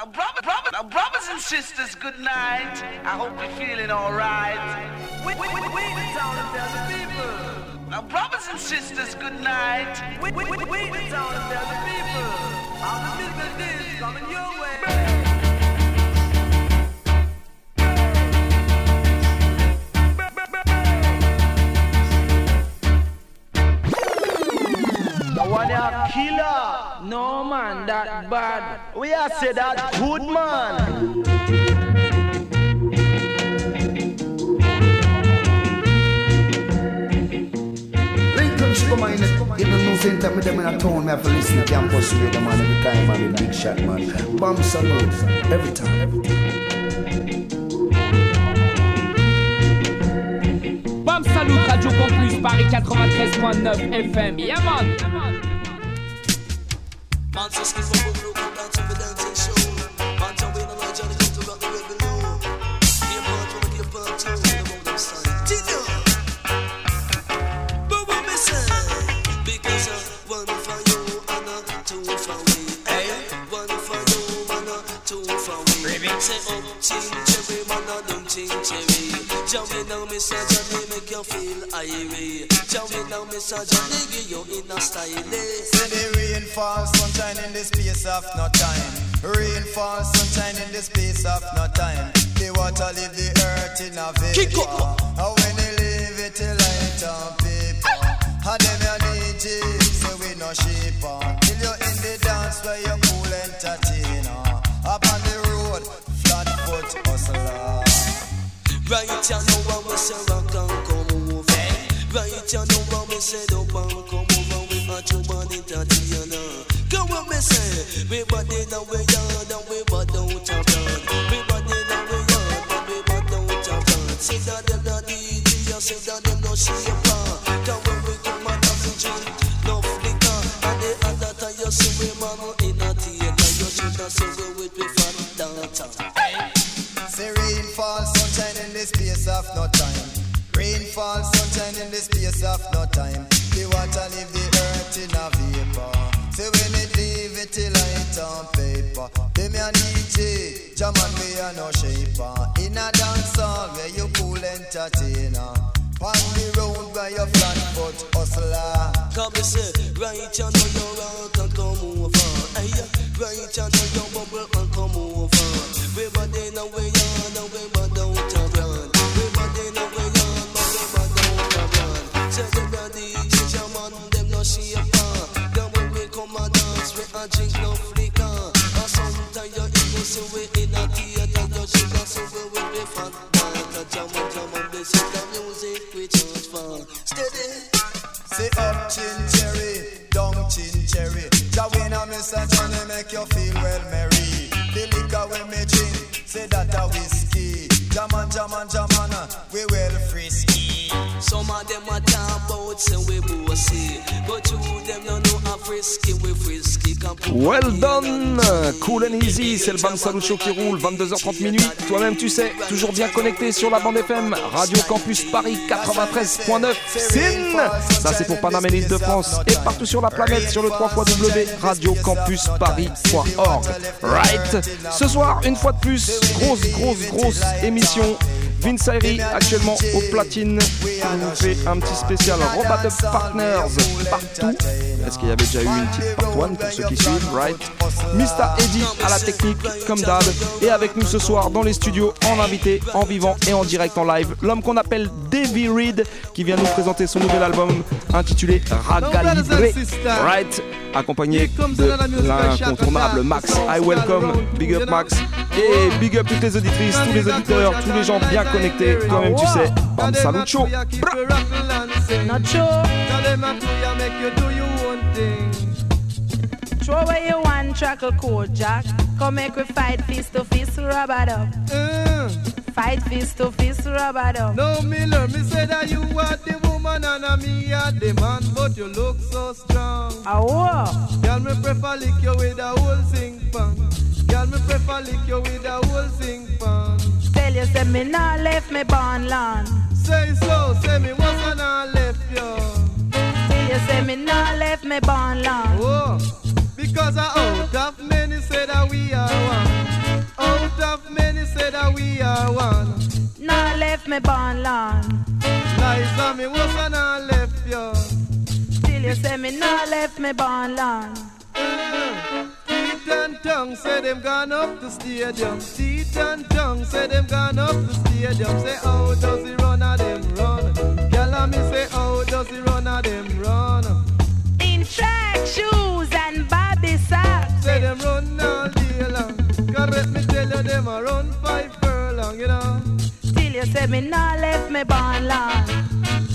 Now, brothers and sisters, good night. I hope you're feeling alright. We, we, we, we the town of the people. Now, brothers and sisters, good night. We, we, we, we the town of the people. All the business is coming your way. One a killer. No man, that bad. We are say that good man. Lincoln Sugar Mine, you know, no same time with them in a town, me have to listen to campus radio, man, every time, man, with big shot, man. Bomb salute, every time, every time. Bam Salut, Radio Campus, Paris 93.9 FM. Yeah, man. Man, so jump in and I Johnny come to rock the red below. Give part from a give part two, the road of sun. Tino! But what me say? Because one for you and two for me. Hey, one for you and two for me. Say up, ching cherry, man, down ching cherry. Jump in now, Mr. Johnny, make you feel irie. Jump in now, Mr. Johnny, give you in a style. Say the rain falls, sunshine in the space of no time. Rain falls, sunshine in the space of no time. The water leave the earth in a vapor. And when they leave it, it light on paper. And them you need it, so we no shape on. Till you in the dance where you cool entertainer. Up on the road, flat foot hustler. Right, you know what we say, rock and. Right, you know what we say, don't come over. We got your body Tatiana. Come what me say, we body now we yard and we body out of blood. We body now we yard and we body out of blood. Say that them not DJ, say that them no shaper. Come when we come and have to drink, no flicker. And the other time you see we man in a theater, you with we fat dancer. Say rain falls, sunshine in the space of no time. Rain falls, the space of no time. The water leave the earth in a vapor. Say when it leave it, it light on paper. Them a DJ, Jaman we a no shaper. In a dance hall where you cool entertainer. On the road where you flat foot hustler. Come me say, right you know you rock and come over. Hey, right you know you bubble and come over. We body now Well done Cool and easy, c'est le Bam Salut Show qui roule, 22h30 minuit. Toi-même tu sais, toujours bien connecté sur la bande FM, Radio Campus Paris 93.9, SIN Ça c'est pour Panama et de France et partout sur la planète sur le 3 radiocampusparis.org Right Ce soir, une fois de plus, grosse, grosse, grosse émission. Vince Ayri actuellement au platine. On fait un petit spécial Robot Up Partners partout. Est-ce qu'il y avait déjà eu une petite part one pour ceux qui suivent, right Mr. Eddie à la technique, comme d'hab. Et avec nous ce soir dans les studios, en invité, en vivant et en direct en live, l'homme qu'on appelle Davy Reed, qui vient nous présenter son nouvel album intitulé Raga Libre, right Accompagné de l'incontournable Max. I welcome, big up Max. Et big up toutes les auditrices, tous les auditeurs, tous les gens bien connectés. Toi-même tu sais, Bam Salut Show. Not sure. Throw away your one trackle code, Jack. Come make we fight fist to fist, rub it up. Fight fist to fist, rub it up. No, Miller, me say that you are the woman and a me are the man, but you look so strong. Ah, what? Girl, me prefer lick you with a whole sing. Girl, me prefer lick you with a whole sing pan. Tell you, say me not left me born land. Say so, say me what's on I left you. Tell you, say me not left me born land. Oh, because I out of many say that we are one. Out of many say that we are one. Nah left me born long. Lies on me was I left you. Still you say me nah left me born long. Teeth mm-hmm. And tongue say them gone up the stadium. Teeth and tongue say them gone up the stadium. Say how does he run a them run? Girl me say how does he run a them run? In track shoes and bobby socks. Say them run all day long. Correct me tell you them a run five furlong, you know. Still you say me nah left me born long.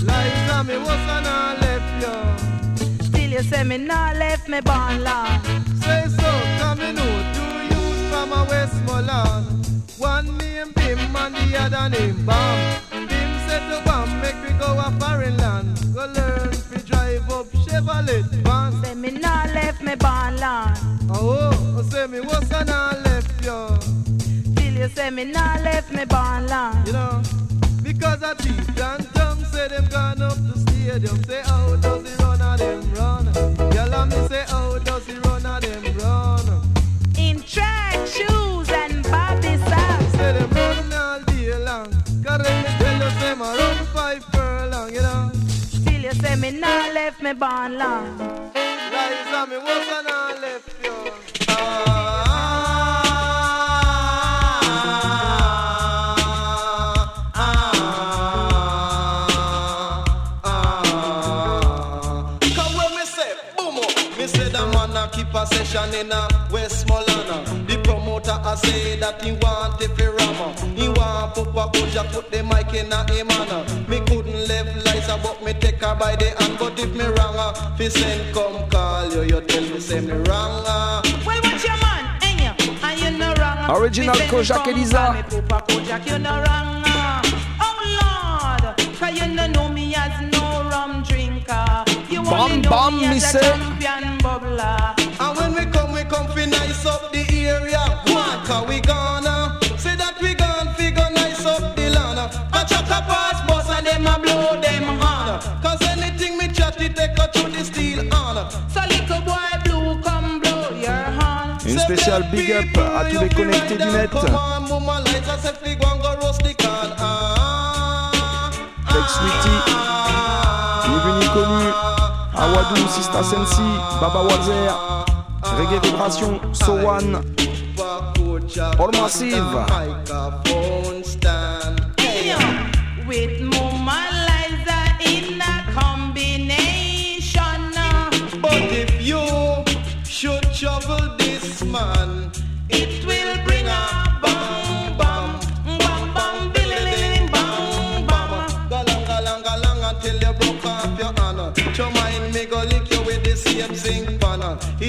Lies on me was and I left you. Still you say me nah left me born long. Say so, come in out, two youths from a Westmoreland. One name Bim and the other name Bam. Bim said to Bam, make me go a foreign land. Go learn to drive up Chevrolet van. Say me nah left me born long. Oh, oh, say me what's and I left you. Still you say me nah left me born long. You know, because I teeth and tongue say them gone up the stadium. Say how does he run a them run? Girl, me say how does he run a them track shoes and bobby socks. Say them run all day long. Correct me tell you say my run five furlong, you know. Still you say me nah left me born long. Lies on me and I left promoter say that he want it for rama. He want Papa Koja put the mic in a him hand. Me couldn't left Liza, but me take her by the hand. But if me wrong, uh, fi send come call you, you tell me say me wrong. uh. Well, what's your man? Ain't you? And you no wrong. Original Me say me Kojak Eliza. me Papa Kojak, you no wrong. Oh Lord, cause you no know me as no rum drinker. You Bam, only know bam, me me as a champion bubbler. And when we come, we come fi nice up the area. Cause we gonna say that we gone figure nice up the land. A pass bus and them a blow them. Cause anything me chat, it take her to the steel on. So little boy blue, come blow your horn. Une spéciale big up à tous les connectés du net. Ah, Fake Sweetie, bienvenue connu. Awadou, Sista Sensi, Baba Wazer, Reggae Vibration, So One, All Massive. Microphone stand. Hey, yo, with Mama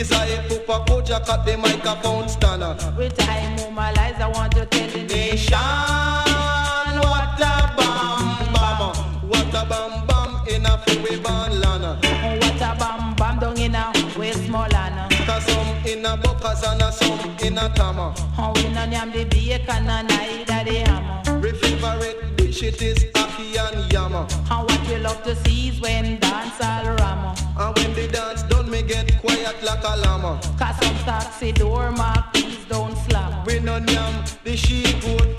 eye pupa koja cut the microphone stand. With time, Mama Liza want to tell the Nation, what a bam bam, what a bam bam in a freeway ban land. What a bam bam down in a Westmoreland. Cause some in a buckers and a some in a tama. How we no yam the bacon and neither the hammer. My favorite dish it is ackee and yama. And what we love to see is when dance all rama. And when the dance me get quiet like a llama. Cause some taxi door mark please don't slam. We no yam the sheep goat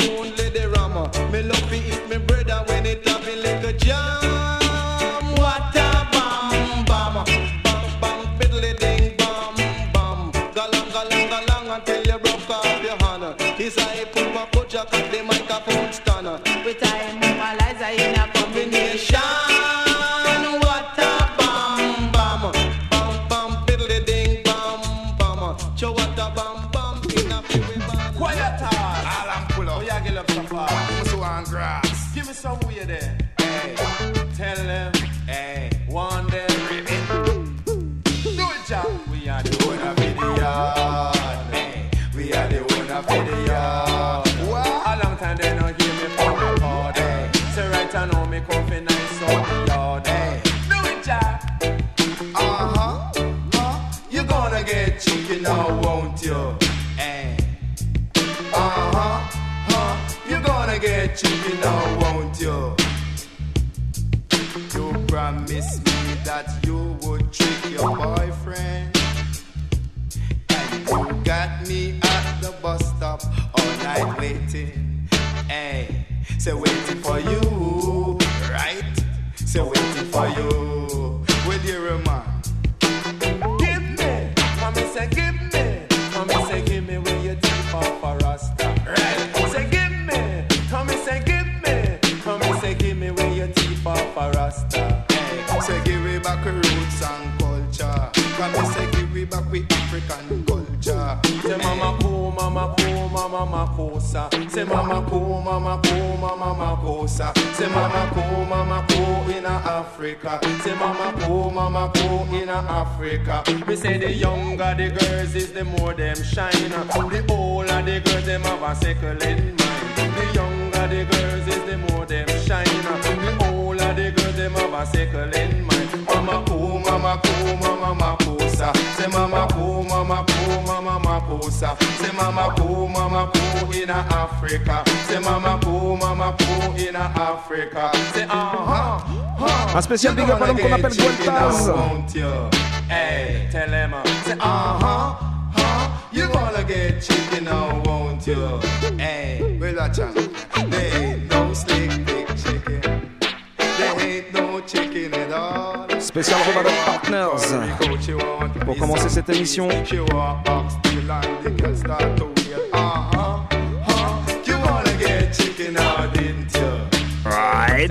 Say mama cool, mama cool, mama makosa. Say mama cool, mama cool in Africa. Say mama cool, mama cool in Africa. We say the younger the girls is the more them shine. The older the girls them have a sickle in mind. The younger the girls is the more them shine. The older the girls them have a sickle in mind. Mama cool, mama cool, mama makosa. Say mama cool, mama cool, mama makosa. Say mama cool, mama cool in Africa. Say mama cool, mama cool in Africa. Say uh huh. Un spécial big up à l'homme qu'on appelle Gueltaz. Hey, tell him, say uh huh, huh. You gonna get chicken now, won't you? Hey, well, out. There ain't no slick big chicken. There ain't no chicken at all. Spécial Robin Partners. Pour commencer cette émission. Right.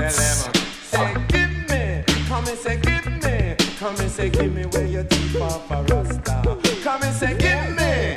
Come say, give me where your teeth are for Rasta. Come and say, give me.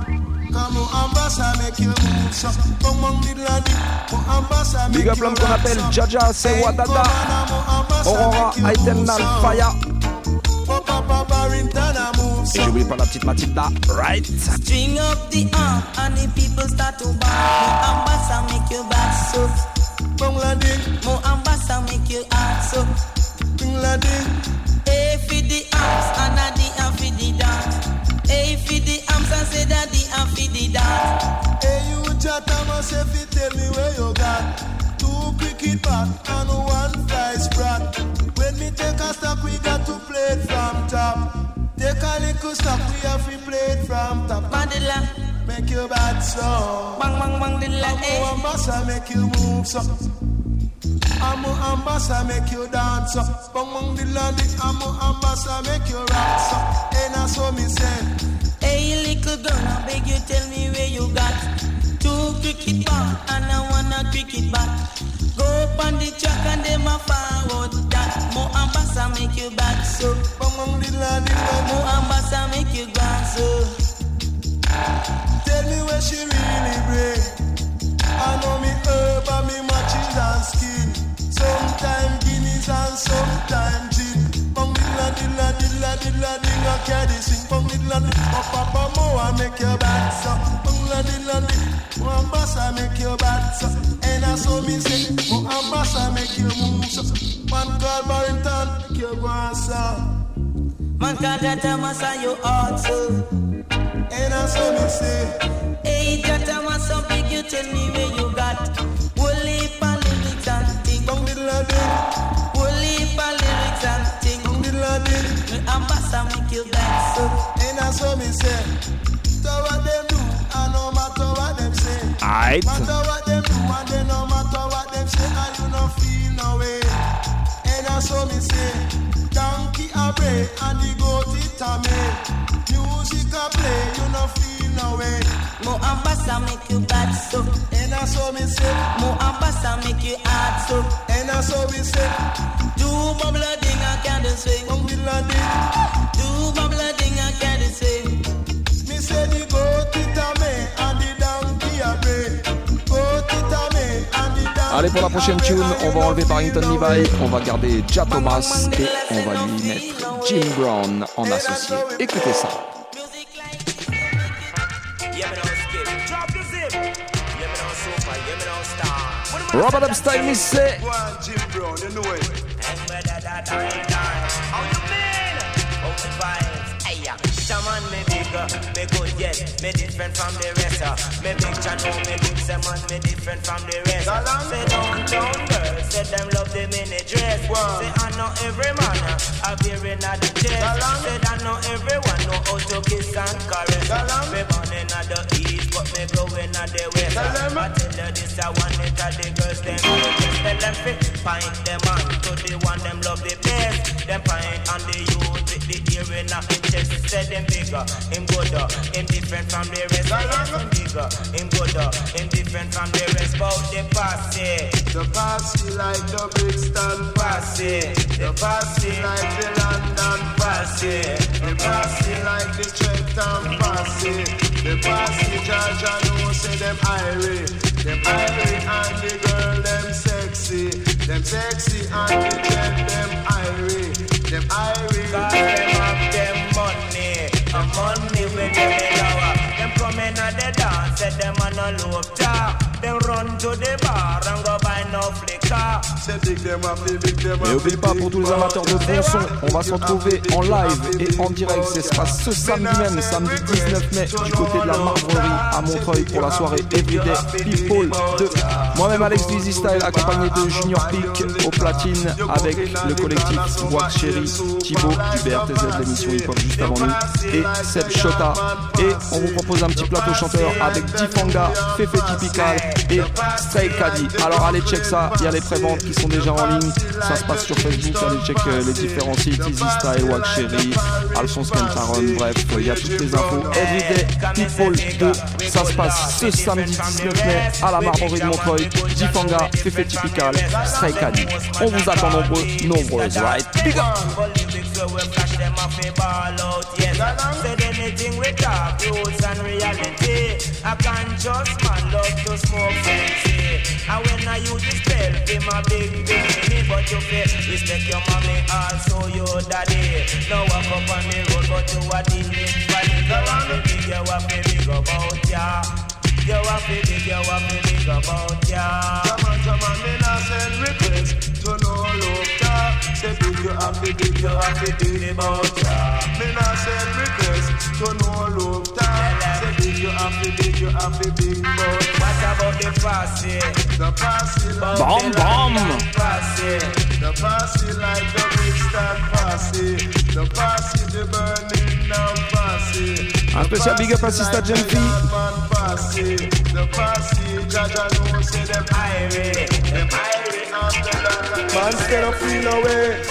Big up you l'homme qu'on appelle so. Jaja Sewadada. Aurora Eternal Fire. Papa Barrington, I move. Et j'oublie pas la petite Matilda. Right. String up the arm and the people start to bow. More ambassador make you back so. More ambassador make you heart so. Hey for the arms and a the and for the dance. Hey for the arms and say that the and for the dance. Hey, you chat, I must if you tell me where you got two cricket bat and one fly sprat. When me take a stock, we got to play it from top. Take a little stock, we have to play it from top. Mandela, make you bad so. Bang bang bang, the like I'm a ambassador, make you move so. I'm a ambassador, make you dance so. Bang bang the land, I'm a ambassador, make you rock so. And I saw me say. Hey little girl, I beg you tell me where you got two cricket ball and I wanna cricket bat. Go up on the track and them a forward that. More ambassador make you back so. More ambassador make you dance so. Tell me where she really bring. I know me herb and me matches and skin. Sometime guineas and sometime dilla dilla caddy sing. Bong dilla dilla. Oh papa mo I make your bad so. Bong dilla dilla dilla. Mo ambassa make your bad so. And I saw me say, oh, Mo ambassa make you move so. Man called Barrington make you go on so. Man called Jah Thomas and you heart so. And I saw me say, Hey Jah Thomas, so big you tell me where you I saw me say, donkey a bray, and the goat it a me. Music a play, you no feel no way. More ambassa make you bad so. And I saw me say, More ambassa make you hard so. and I saw me say, Do bubble ding a candle swing. Bong dilla ding. Do bubble ding swing. Allez, pour la prochaine tune, on va enlever Barrington Levi, on va garder Ja Thomas et on va lui mettre Jim Brown en associé. Écoutez ça. Robert Epstein, he said. Jim Brown. How you mean? The. Hey. Yes, me different from the rest. Uh. Me picture know me big man, me different from the rest. Uh. Say downtown girls, say them love the mini dress. Say I know every man uh, appearing at the chest. Galang. Say I know everyone know how to kiss and caress. Galang. Me born in the east, but me growing at the west. Uh. I tell you this, I want it at the girls them. Tell them fit, find them on to the one them love the best. Them find on the youth with the earring of him chest. Say them bigger, him gooder, him different from the rest. Him bigger, him gooder, him uh, different from the rest. Bout the posse, The posse like the Brixton posse, the posse like the London posse, The posse like the Trenton posse The posse Georgia know say them irie Them irie and the girl them sexy. Them sexy and the gent them irie Them irie Cause them have them money, a money when them in lower. Them come in at say them a no love talk. Them run to the bar and go Et n'oubliez pas pour tous les amateurs de bon son, on va se retrouver en live et en direct. Ça se passe ce samedi même, samedi 19 mai, du côté de la Marbrerie à Montreuil pour la soirée Everyday People 2. Moi-même Alex Dizzy Style accompagné de Junior Peak au platine avec le collectif Wax Cherry, Thibaut du BRTZ l'émission hip hop juste avant nous et Seb Shota. Et on vous propose un petit plateau chanteur avec Difanga, Fefe Typical et Stray Caddy. Alors allez check ça, il y a les préventes qui sont déjà en ligne. Ça se passe sur Facebook, allez check euh, les différents sites, Easy Style, Wax Cherry, Alphonse Kentaron, bref, il y a toutes les infos. Everyday People 2, ça se passe ce samedi 19 mai à la Marborie de Montreuil. Difanga, Fefe Typical, Stray. On vous attend nombreux, nombreuses, right? Big up! A yes. Said talk, roots and reality. A conscious man love to smoke fancy. And when I use this spell, him a big big mini, but you feel respect your mommy, also your daddy. Now walk up on the road, but you a dealing valley. You want to big, you to big about ya. You to big, you to big about ya. Come on, come on, me not send request to no love. Say big you happy, big you happy, big about ya. Me not send request to no love talk. Say big you happy, big you happy, big about What about the posse? The posse like Bomb, bomb. London posse. The posse like the Brixton posse. The posse, the Burning Down posse. Un spécial big up à Sista Gen P. Man posse. The posse, Jaja know say them irie. Them irie the London Man said I feel away.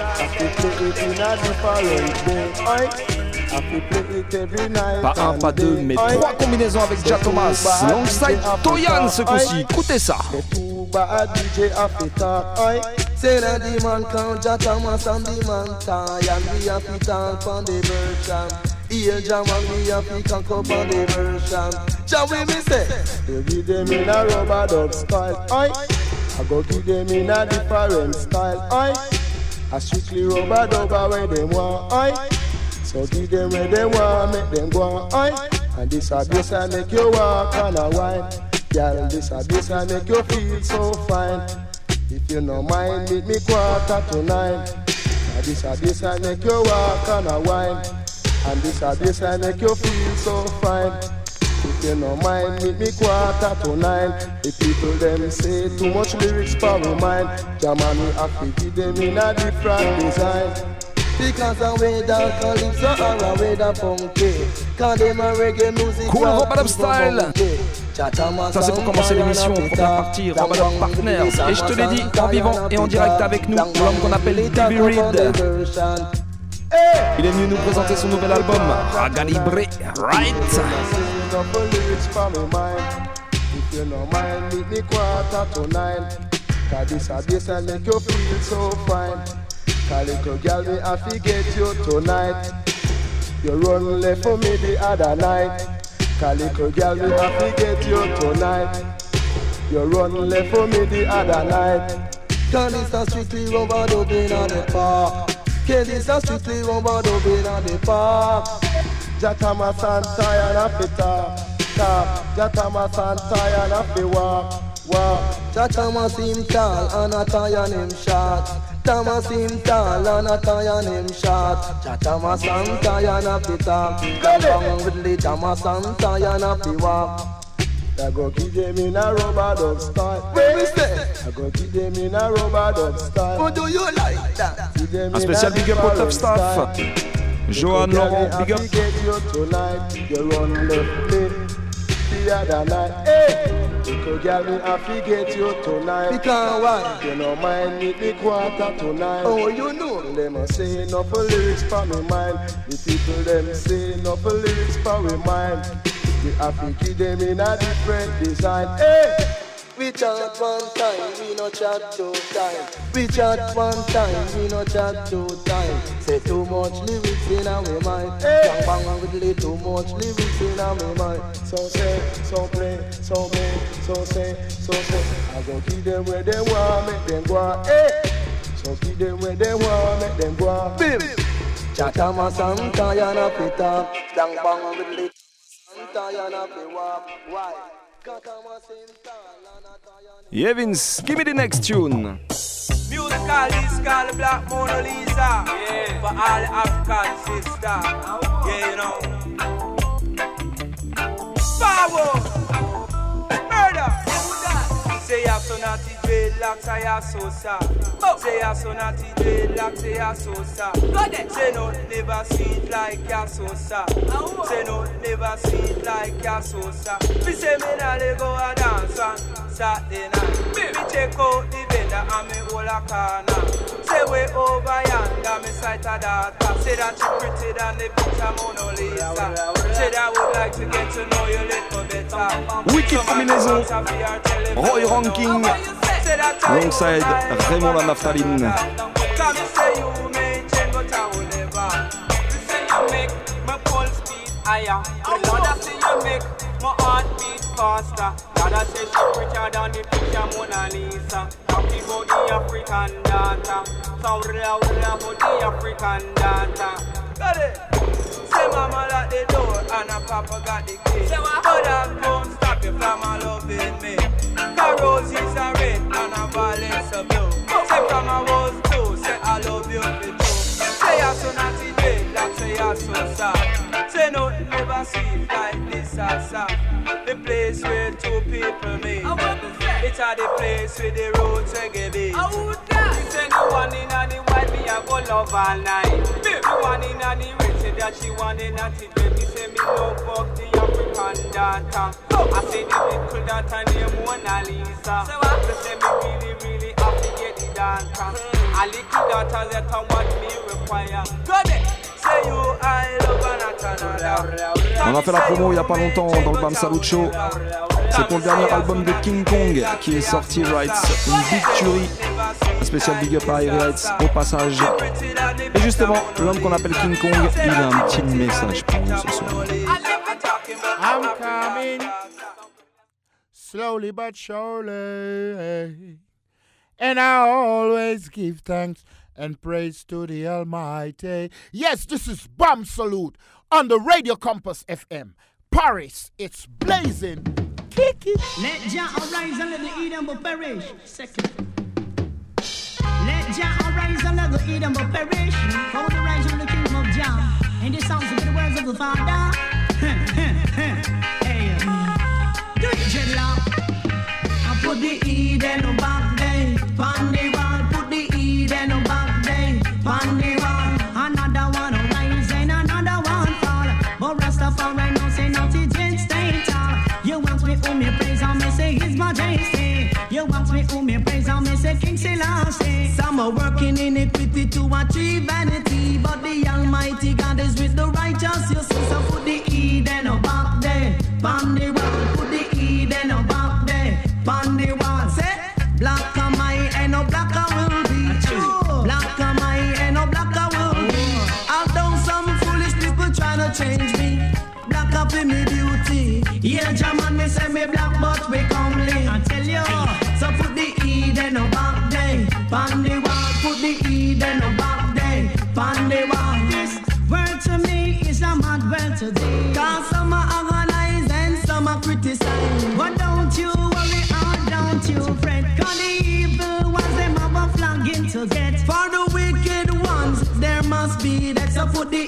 I play it in a different way. Pas un, pas deux, mais Oi. trois combinaisons avec Jack Thomas. Longside Toyan ce coup-ci. Écoutez ça. Say that the man count Jack Thomas and the man tie and we have to talk on the version. Jaman we have to conquer on the version. Shall we me say? They give them in a rubber dub style. Oi. I go give them in a different style. Oi. A strictly rubber dub where they want. Oi. So give them where they want, make them go on. Oi. And this a I make you walk and a wine. Girl, this a bass I make you feel so fine. If you no mind, meet me quarter to nine. And this a bass I make you walk and a wine. And this a bass I make you feel so fine. If you no mind, meet me quarter to nine. The people them say too much lyrics for me mind. Jaman we have to give them in a different design. Because the way the calypso or a way the funky. Cause them a reggae music. Cool rock Robadop people style. funky. Chatama Ça c'est pour commencer l'émission, première partie, Partners. Et je te l'ai dit, en vivant et en direct avec nous, l'homme qu'on appelle Debbie Reed. Il est venu nous présenter son nouvel album, Ragga Libre, Right. If you mind, me a you little girl, me have to get you tonight. You run left for me the other night. Little girl, me have to get you tonight. You run left for me the other night. A strictly rubber dubbing on the. Cause this a strictly rubber dubbing on the park. Jatama Santa and a fi talk, talk. Jatama Santa and a fi walk, walk. Jatama seem tall and a tie and him short. Tama seem tall and a tie and him short. Jatama Santa and a fi talk. Come on with pajama Santa and walk. I go give them in a rubber dub style. I go give them in a rubber dub style. What do you like that? Give them Un in spécial a big up au top staff. Johan Laurent, big up. Get you tonight. You run left me the other night. Hey, little girl, me I forget you tonight. Because why? You know mind me the quarter tonight. Oh, you know. Them a say no for lyrics for me mind. The people them say no for lyrics for me mind. We have to give them in a different design. Hey. We chat one time, we no chat two time. We chat one time, we no chat two time. Say too much lyrics in our mind. Bang bang with little too much lyrics in our mind. So say, so play, so play, so say, so say. I go give them where they want, make them go. Hey, so give them where they want, make them go. Bim. Chatama Santa yana pita. Bang bang with little Santa yana pe walk. Why? Chatama Santa lana tayana. Yeah, Vince, give me the next tune. Musical is called Black Mona Lisa. Yeah. For all African sisters. Yeah, you know. Forward. Murder. Say you're so naughty, dreadlocks, I are so sad. Say you're so naughty, dreadlocks, say you're so sad. Say no, never sweet like you're so sad. Say no, never sweet like you're so sad. Me say me nah let go a dance on Saturday night. Me check out the vendor and me hold a corner. Say way over yonder, me sight a daughter. Say that you pretty than the picture Mona Lisa. Say that I would like to get to know you little better. Wicked combinaison. Roy Ranking alongside Raymond la Naftaline. Come and say you may change, but I will never. You say you make my pulse beat higher. The Lord I say you make my heart beat faster. God say she prettier than the picture Mona Lisa. Talking about the African daughter. So real, real about the African daughter. Got it. Say mama lock the door and a papa got the key. But that won't stop you from loving me. Cause roses are red and a violets are blue. Say from a was two, say I love you for two. Say you're so naughty, day, like say you're so sad. Say no, never see like this or sad. The place where two people meet. It's a the place where the road reggae beat. You say the one in a the white, me a go love all night. The one in a the red, say that she want it naughty, baby. Love fuck the African daughter. I say the little daughter named Mona Lisa. They say me really, really have to get the dancer. A little daughter that I what me require. Go there. On a fait la promo il y a pas longtemps dans le Bam Salut Show. C'est pour le dernier album de King Kong qui est sorti, Rights. Une big tuerie. Un spécial big up à Rights au passage. Et justement, l'homme qu'on appelle King Kong, il a un petit message pour nous ce soir. I'm coming slowly but surely. And I always give thanks and praise to the Almighty. Yes, this is Bam Salute on the Radio Campus FM. Paris, it's blazing. Kick it. Let Jah arise and let the Eden but perish. Second. Let Jah arise and let the Eden but perish. For the rise of the kingdom of Jah. And this sounds of the words of the Father. hey, do it, dreadlock. I put the Eden back there. King Selassie. Some are working iniquity to achieve vanity, but the Almighty God is with the righteous. You see, so put the Eden back there, pon the wall. Put the Eden back there, pon the wall. Say, black am I, and no black I will be. True. Black am I, and no black I will be. Although some foolish people trying to change me, black up in me beauty. Yeah, German, pon the wall. Put the Eden back there, pon the wall. This word to me is a mad word today. Cause some are organized and some are criticized. But don't you worry or don't you fret. Cause the evil ones, them have a flagging to get. For the wicked ones, there must be that. So put the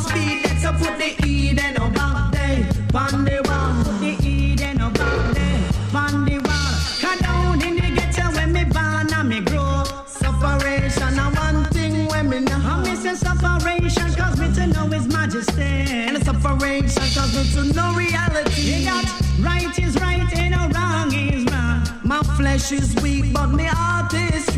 speed it, so put the E then no back there. Van the wall, put the cut down in the ghetto when me born and me grow. Separation, I one thing when me know. I'm missing separation, cause me to know his majesty. And separation, cause me to know reality. That right is right and no wrong is wrong. My flesh is weak, but me heart is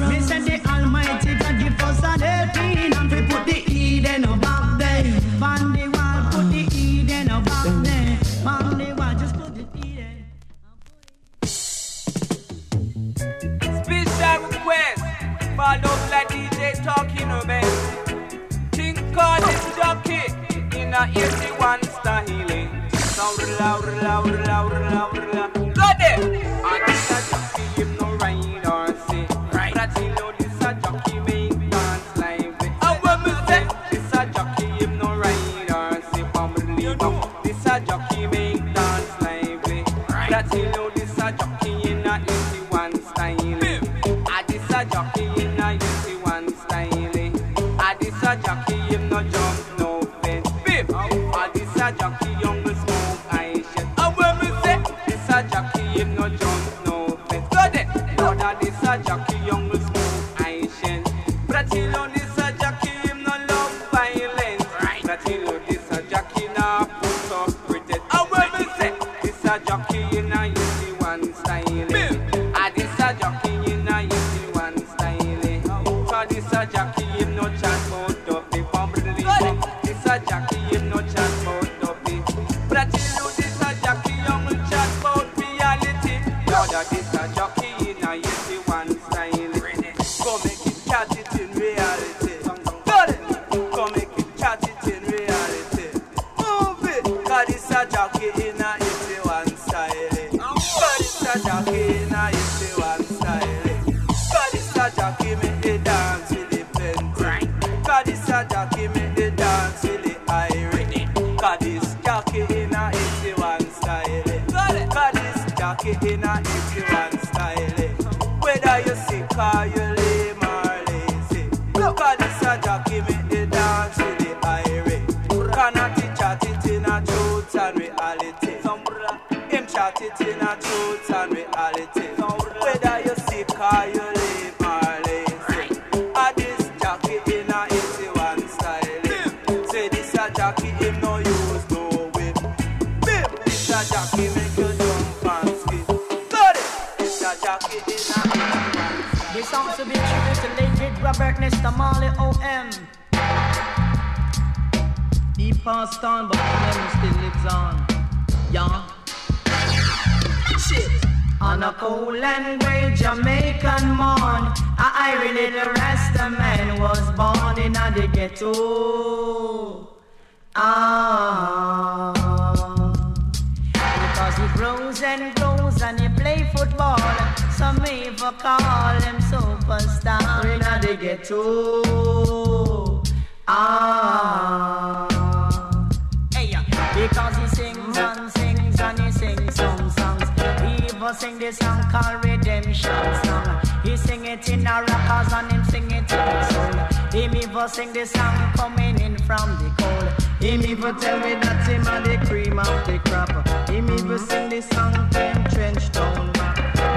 sing the song coming in from the cold. Him even tell me that him a the cream of the crop. Him even sing the song from trench town.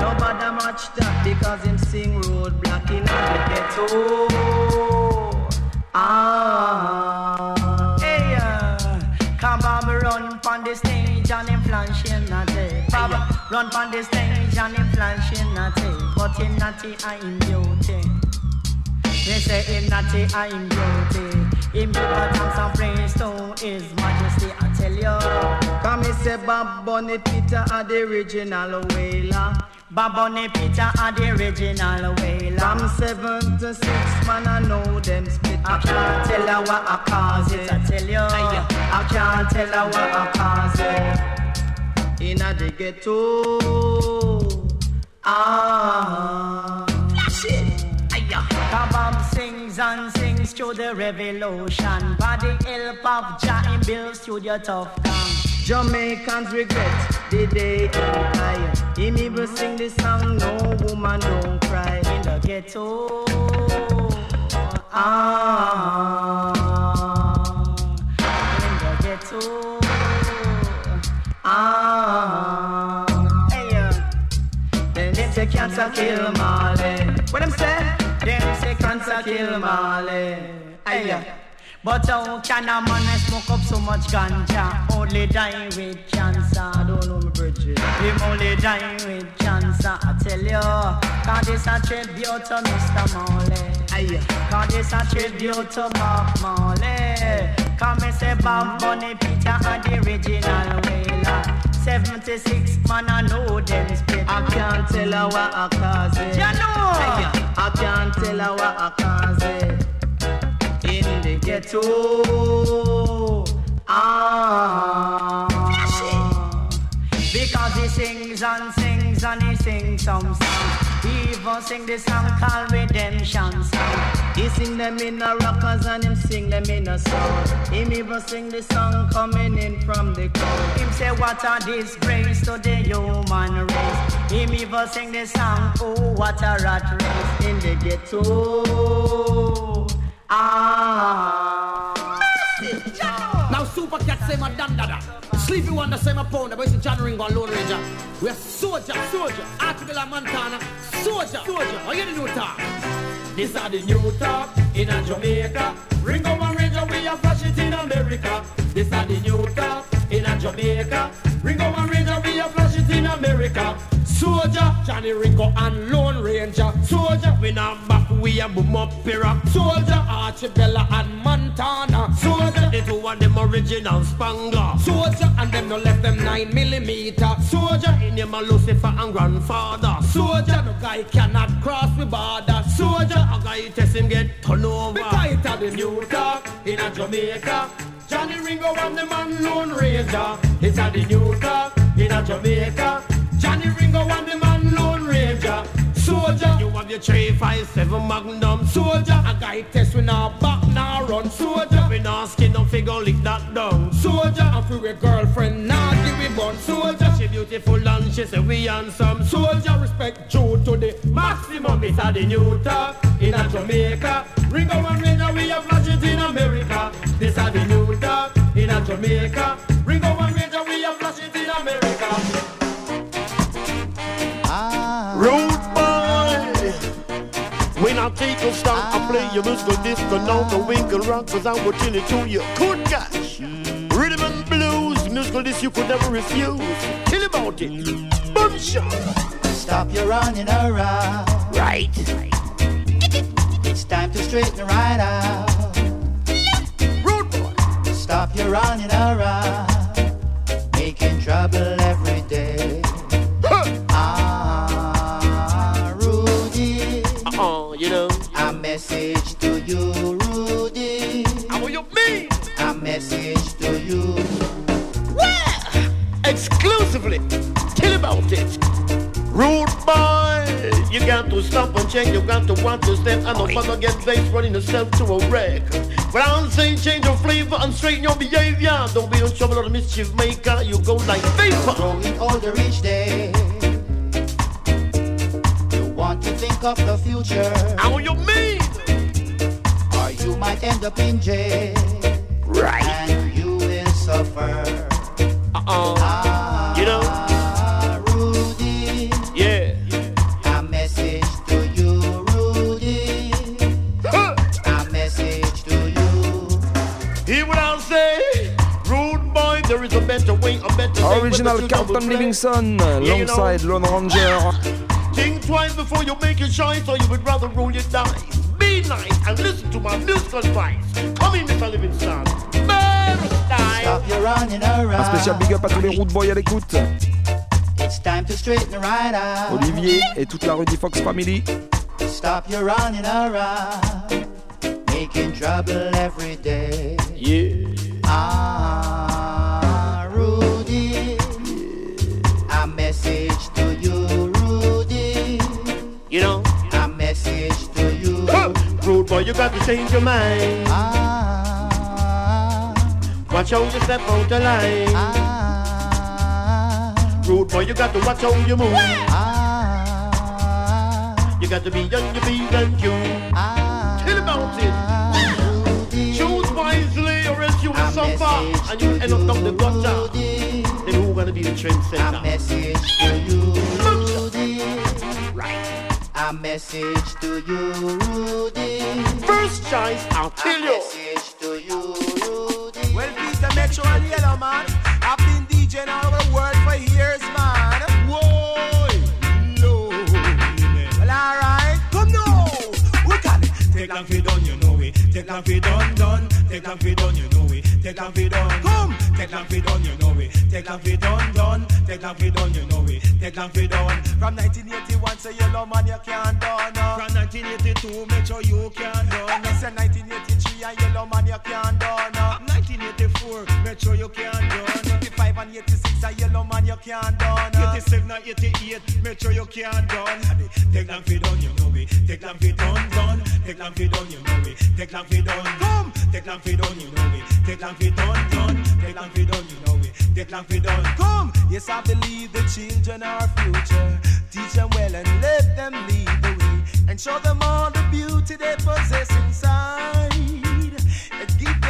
Nobody match that because him sing road black in the ghetto. Ah. Hey, uh, come on, run on the stage and him flanching a day. Run on the stage and him flanching a day. But him not the I'm beauty. They say him naughty, I'm guilty. Him give a dance and praise to his majesty, I tell you. Come me say Bob Bunny Peter are the original Wailer. Bob Bunny Peter are the original Wailer. From seven to six, man, I know them split. I can't tell her what I cause it, I tell you. I can't tell her what I cause it. Inna the ghetto. Ah. Flash it. Kabam sings and sings to the revolution. By the help of Jah, him build studio Tuff Gong. Jamaicans regret the day and die. Him even sing the song, no woman don't cry in the ghetto. Ah, in the ghetto. Ah, hey, yeah. Then them say cancer kill Marley. What them say? Them say cancer kill Marley. Hey, eh. yeah. But how can a man smoke up so much ganja? Only dying with cancer. I don't know me Bridget. Him only dying with cancer. I tell you, cause this a tribute to Mr. Marley. Aye. Cause this a tribute to Bob Marley. Come me say Bob Bunny Peter and the original Wailer. 76 man I know them spit. I can't tell her what I cause it. You know. Aye. I can't tell her what I cause it in the ghetto. Ah, because he sings and sings and he sings some songs. Even sing the song called Redemption Song. He sing them in a rockers and him sing them in a soul. Him even sing the song coming in from the cold. Him say what a disgrace to the human race. Him even sing the song, oh what a rat race in the ghetto. Ah. Now Super Cat say my Don Dada. Sleepy Wonder say my pounder, but it's John Ringo and Lone Ranger. We are soldier, soldier, Article and Montana, soldier, soldier. Are you the new talk? This are the new talk in a Jamaica. Ringo and Ranger, we are flash it in America. This are the new talk in a Jamaica. Ringo and Ranger, we are flash it in America. Soldier, Johnny Ringo and Lone Ranger. Soldier, we not back, we a boom up Iraq. Soldier, Archibella and Montana. Soldier, the two of them original Spangler. Soldier, and them no left them nine millimeter. Soldier, in him a Lucifer and grandfather. Soldier, no guy cannot cross the border. Soldier, a guy you test him get turn over. Because it a the new talk in a Jamaica. Johnny Ringo and the man Lone Ranger. It's a the new talk in a Jamaica. Johnny Ringo and the man Lone Ranger. Soldier, you have your 357 Magnum. Soldier, a guy test we now back now run. Soldier, we now skin no figure lick that down. Soldier, and for your girlfriend now give we bun. Soldier, she beautiful and she say we handsome. Soldier, respect Joe to the maximum. It's a the new talk in a Jamaica. Ringo and Ranger, we have it in America. This are the new talk in a Jamaica. Ringo and play your musical disco, no, no winkle rock, cause I will tell it to you. Good gosh. Rhythm and blues, musical this you could never refuse. Tell about it. Boom shot. Stop your running around. Right. It's time to straighten right out. Rude boy. Stop your running around. Making trouble Exclusively. Tell about it. Rude boy. You got to stop and change. You got to want to step. And no fun get bass running yourself to a wreck. But I'm saying change your flavor and straighten your behavior. Don't be no trouble or the mischief maker. You go like vapor. Growing older each day. You want to think of the future. How you mean? Or you might end up in jail. Right. And you will suffer. Uh-uh. You know? Rudy. Yeah. A message to you, Rudy. A message to you. Hear what I say? Rude boy, there is a better way, a better. Original but the Carlton double play. Livingston, Yeah, you know. alongside Lone Ranger. Think twice before you make your choice, or you would rather roll your dice. Be nice and listen to my musical advice. Come in, Mr. Livingstone. Un spécial big up à tous les root boys à l'écoute. It's time to straighten right out. Olivier et toute la Rudy Fox Family. Stop your running around. Making trouble every day. Yeah. Ah, Rudy. A message to you, Rudy. You know? A message to you. Rude boy, you got to change your mind. Watch how you step out the line. Rude boy, you got to watch how you move. You got to be on your P's and Q's. Tell about it. Choose wisely or else you will suffer and you end up down the gutter. Then who gonna be the trendsetter? A message to you, Rudy. A message to you, Rudy. First choice, I'll tell you. A message to you, Rudy. And Yellowman, I've been DJing all over the world for years, man. Whoa, Lord. Well, alright, come now. We it. Take long fi done, you know it. Take long fi done, done. Take long fi done, you know it. Take long fi done. Come. Take long fi done, you know it. Take long fi done, done. Take long fi done, you know it. Take long fi done. From 1981, say Yellowman, you can't done. From 1982, make sure you can't done. I said 1983, and Yellowman, you can't done. 1984, make sure you can't done. 85 and 86, a Yellowman, you can't done. 87 and 88, make sure you can't done. Take long fi done, you know it. Take long fi done, done. Take long fi done, you know it. Take long fi done, come. Take long fi done, you know it. Take long fi done, done. Take long fi done, you know it. Take long fi done, come. Yes, I believe the children are future. Teach them well and let them lead the way. And show them all the beauty they possess inside. And give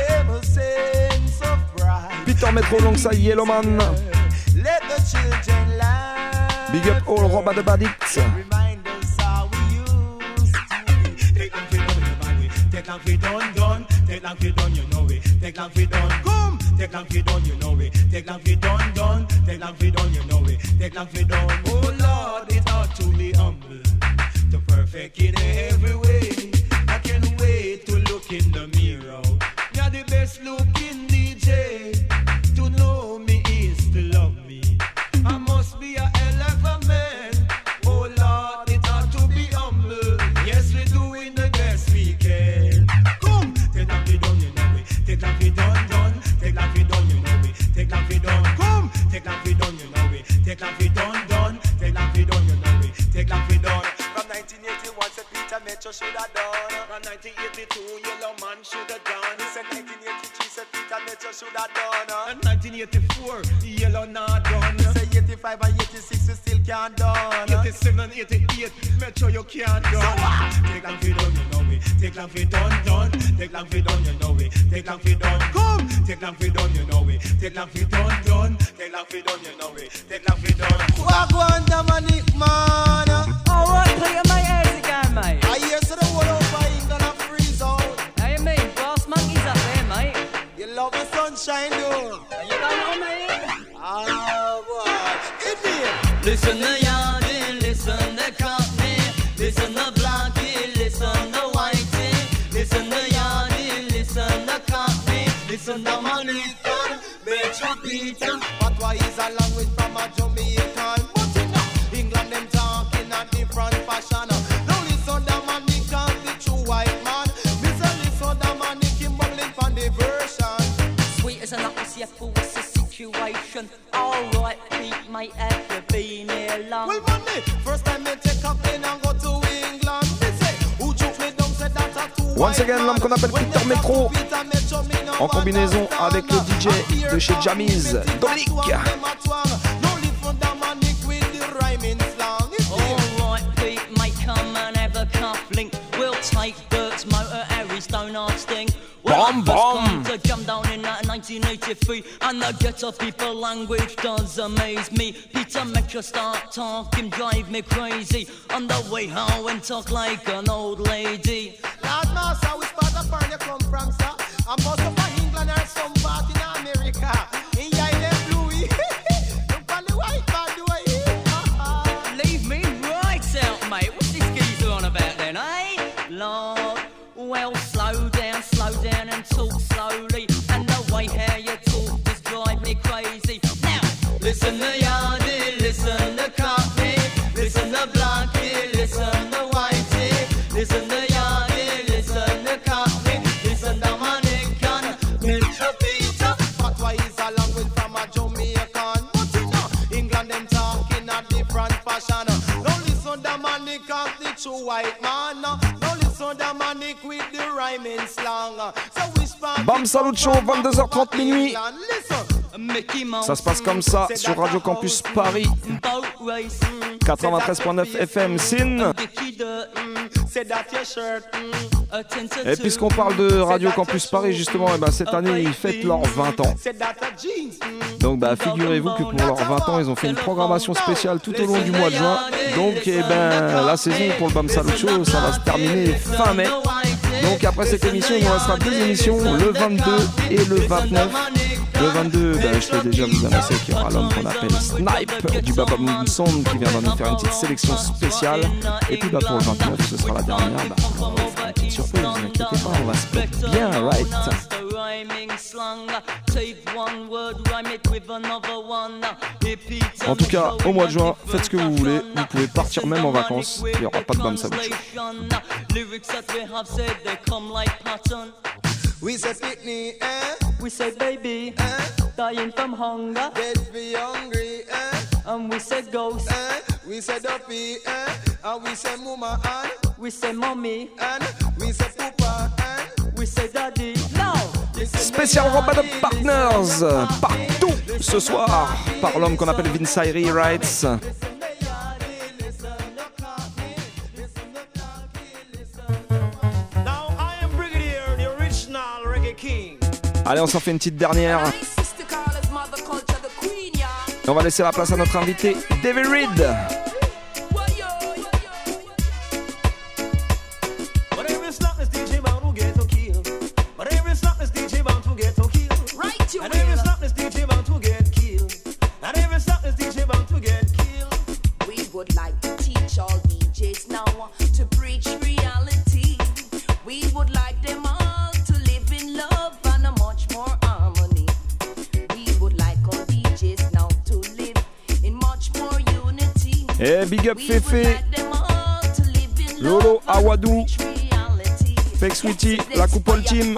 Peter Metro alongside Yellowman. Let the children laugh. Big up all Roba de Badix. Remind us how we used to be. Take long know it. Take done, long fi done, you know it. Take long done, come. Take long done, you know it. Take long fi done, done. Take long fi done, you know it. Take long done. Oh Lord, it ought to be humble, to perfect in every way. Should have done. From 1982, Yellowman should have done. He said 1983, said Peter should have done. And 1984, Yellow not done. Say 85 and 86, we still can't done. 87, and 88, Metro you can't done. So what? Take long fi done, you know it. Take long fi done, done. Take long fi done, you know it. Take long fi done, come. Take long fi done, you know it. Take long fi done, done. Take long fi done, you know it. Take long fi done. Wagwan Dominic, man. Oh, what? Tell you my ears again, mate. Sunshine, me? Ah, watch. Hit. Listen the yardie, listen the cockney, listen the blackie, listen the whitey, listen the yardie, listen the cockney, listen the Monica, Metro Peter. But why is a language from a Jamaican? Pete, mate, have you been here long? Well, man, me, first time me take a plane and go to England. Me say, who took me down, said that a two Once again, l'homme qu'on appelle Peter Metro. En combinaison avec le DJ de chez Jamiz, Dominique. 1983, and the ghetto people language does amaze me. Peter Metro start talking, drive me crazy. On the way home and talk like an old lady. Lord Master, which part of you come from, sir? I'm most of England or some part in America. White man. Now listen the manic with the rhyming slang. So whisper. Bam Salut Show, 22h30 minuit. Ça se passe comme ça sur Radio Campus Paris. 93.9 FM Sin. Mm, Et puisqu'on parle de Radio Campus Paris, justement, eh ben, cette année, ils fêtent leurs 20 ans. Mm. Donc bah figurez-vous que pour leurs 20 ans, ils ont fait une programmation spéciale tout au long du mois de juin. Donc eh ben la saison pour le Bam Show, ça va se terminer fin mai. Donc après cette émission, il nous restera deux émissions, le 22 et le 29. Le 22, bah, je peux déjà vous annoncer qu'il y aura l'homme qu'on appelle Snipe du Baba Moon Sound qui viendra nous faire une petite sélection spéciale. Et puis bah, pour le 29, ce sera la dernière. Bah, on va faire une petite surprise, ne vous inquiétez pas, on va se mettre bien, right En tout cas, au mois de juin, faites ce que vous voulez. Vous pouvez partir même en vacances. Il n'y aura pas de Bam that we? We say baby, dying from hunger. Be hungry, eh? And we say ghost, eh? We say duppy, eh? And we say mama, and we say mommy, and we say papa, and we say daddy. Now, Spécial Robot Partners partout ce soir par l'homme qu'on appelle Vince Irie Rights. Allez, on s'en fait une petite dernière. Et on va laisser la place à notre invité, David Reed. Big up Fefe, Lolo Awadou, Fake Sweetie, la coupole team.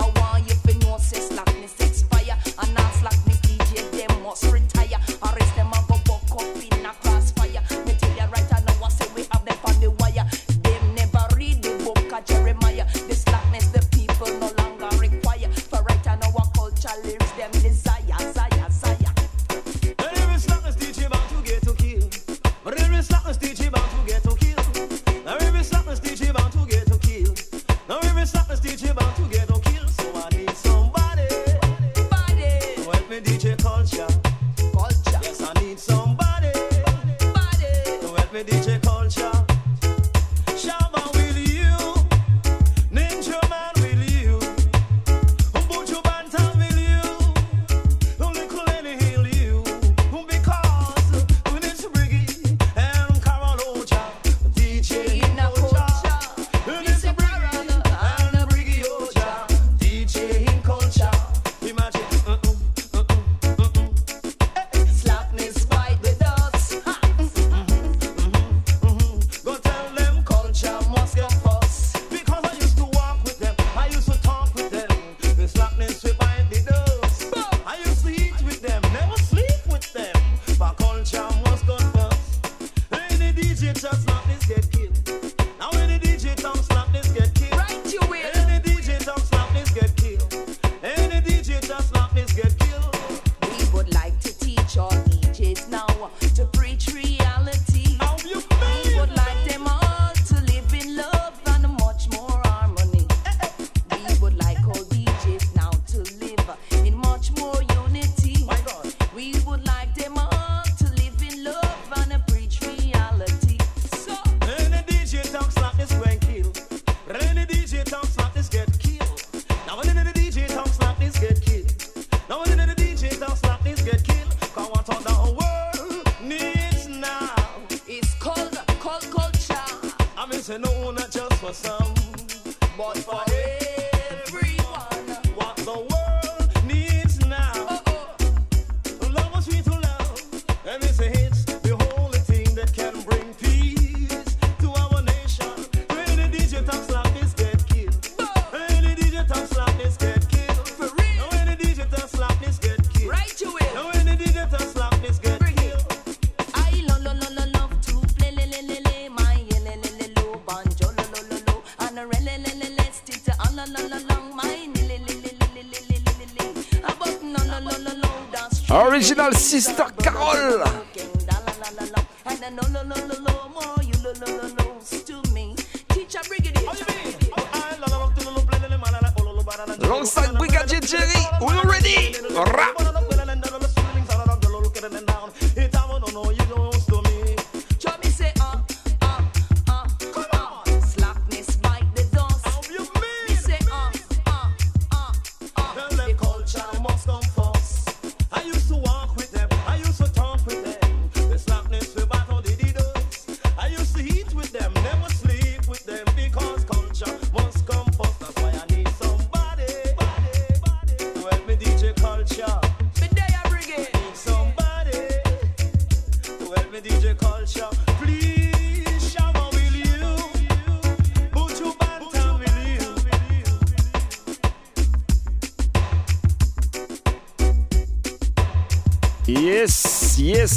Original Sister Carol.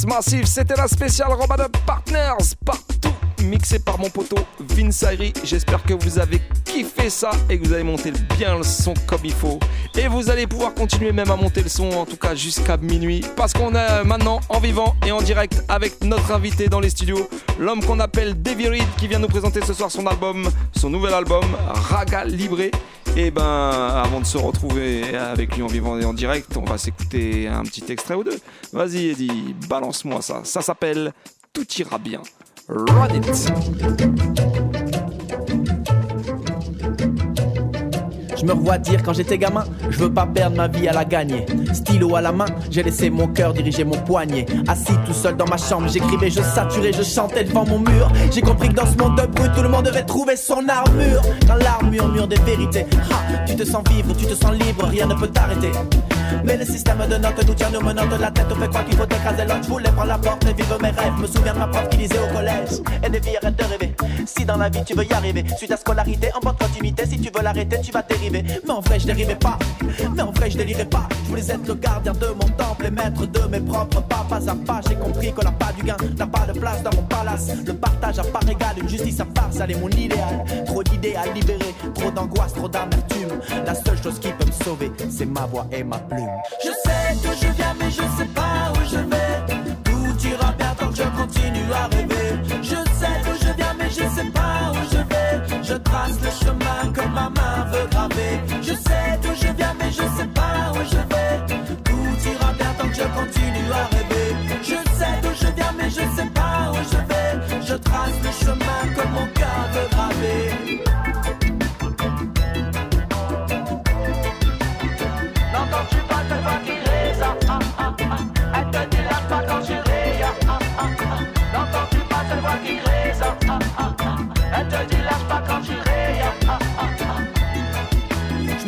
Massif, c'était la spéciale Roba de Partners, partout mixé par mon poteau Vince. J'espère que vous avez kiffé ça et que vous avez monté bien le son comme il faut. Et vous allez pouvoir continuer même à monter le son, en tout cas jusqu'à minuit, parce qu'on est maintenant en vivant et en direct avec notre invité dans les studios, l'homme qu'on appelle Davy Reed, qui vient nous présenter ce soir son album, son nouvel album, Raga Libre. Et ben, avant de se retrouver avec lui en vivant et en direct, on va s'écouter un petit extrait ou deux. Vas-y, Eddie, balance-moi ça. Ça s'appelle Tout ira bien. Run it. Je me revois dire quand j'étais gamin, je veux pas perdre ma vie à la gagner. Stylo à la main, j'ai laissé mon cœur diriger mon poignet. Assis tout seul dans ma chambre, j'écrivais, je saturais, je chantais devant mon mur. J'ai compris que dans ce monde de brut, tout le monde devait trouver son armure. Quand l'armure murmure des vérités, tu te sens vivre, tu te sens libre, rien ne peut t'arrêter. Mais le système de notes nous tient nous menottes la tête, fait quoi qu'il faut écraser l'autre. Je voulais prendre la porte et vivre mes rêves. Me souviens de ma prof qui disait au collège. Et des filles arrête de rêver. Si dans la vie tu veux y arriver, suis ta scolarité en bonne continuité. Si tu veux l'arrêter, tu vas dériver. Mais en vrai, je dérivais pas. Mais en vrai, je délirais pas. Je voulais être le gardien de mon temple et maître de mes propres pas. Pas à pas, j'ai compris que la pas du gain n'a pas de place dans mon palace. Le partage à part égale, une justice à part, ça est mon idéal. Trop d'idées à libérer, trop d'angoisse, trop d'amertume. La seule chose qui peut me sauver, c'est ma voix et ma plume. Je sais d'où je viens, mais je sais pas où je vais. Tout ira bien tant que je continue à rêver. Je sais d'où je viens, mais je sais pas où je vais. Je trace le chemin que ma main veut graver. Je sais d'où je viens, mais je sais pas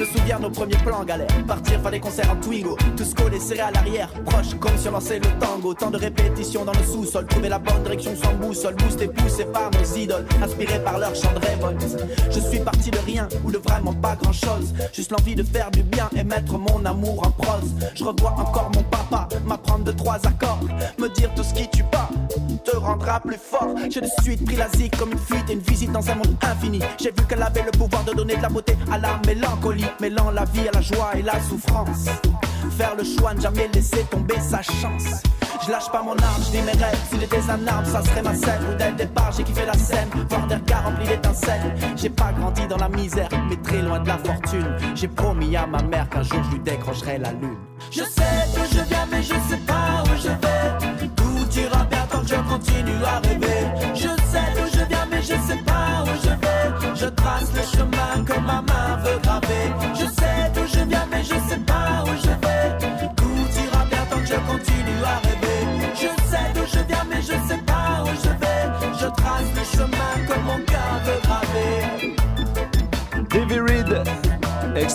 me souviens nos premiers plans galère. Partir faire des concerts en Twingo. Tous collés serrés à l'arrière. Proche comme si on lançait le tango. Tant de répétitions dans le sous-sol. Trouver la bonne direction sans boussole. Boosté, poussé par nos idoles. Inspiré par leur chant de révolte. Je suis parti de rien ou de vraiment pas grand chose. Juste l'envie de faire du bien et mettre mon amour en prose. Je revois encore mon papa m'apprendre de trois accords. Me dire tout ce qui tue pas te rendra plus fort. J'ai de suite pris la zik comme une fuite et une visite dans un monde infini. J'ai vu qu'elle avait le pouvoir de donner de la beauté à la mélancolie, mêlant la vie à la joie et la souffrance. Faire le choix, ne jamais laisser tomber sa chance. Je lâche pas mon arme, je dis mes rêves. S'il était un arbre, ça serait ma scène. Où dès le départ, j'ai kiffé la scène. Voir des regards remplis d'étincelles. J'ai pas grandi dans la misère, mais très loin de la fortune. J'ai promis à ma mère qu'un jour je lui décrocherai la lune. Je sais d'où je viens, mais je sais pas où je vais. Je continue à rêver. Je sais d'où je viens, mais je sais pas où je vais. Je trace le chemin que ma main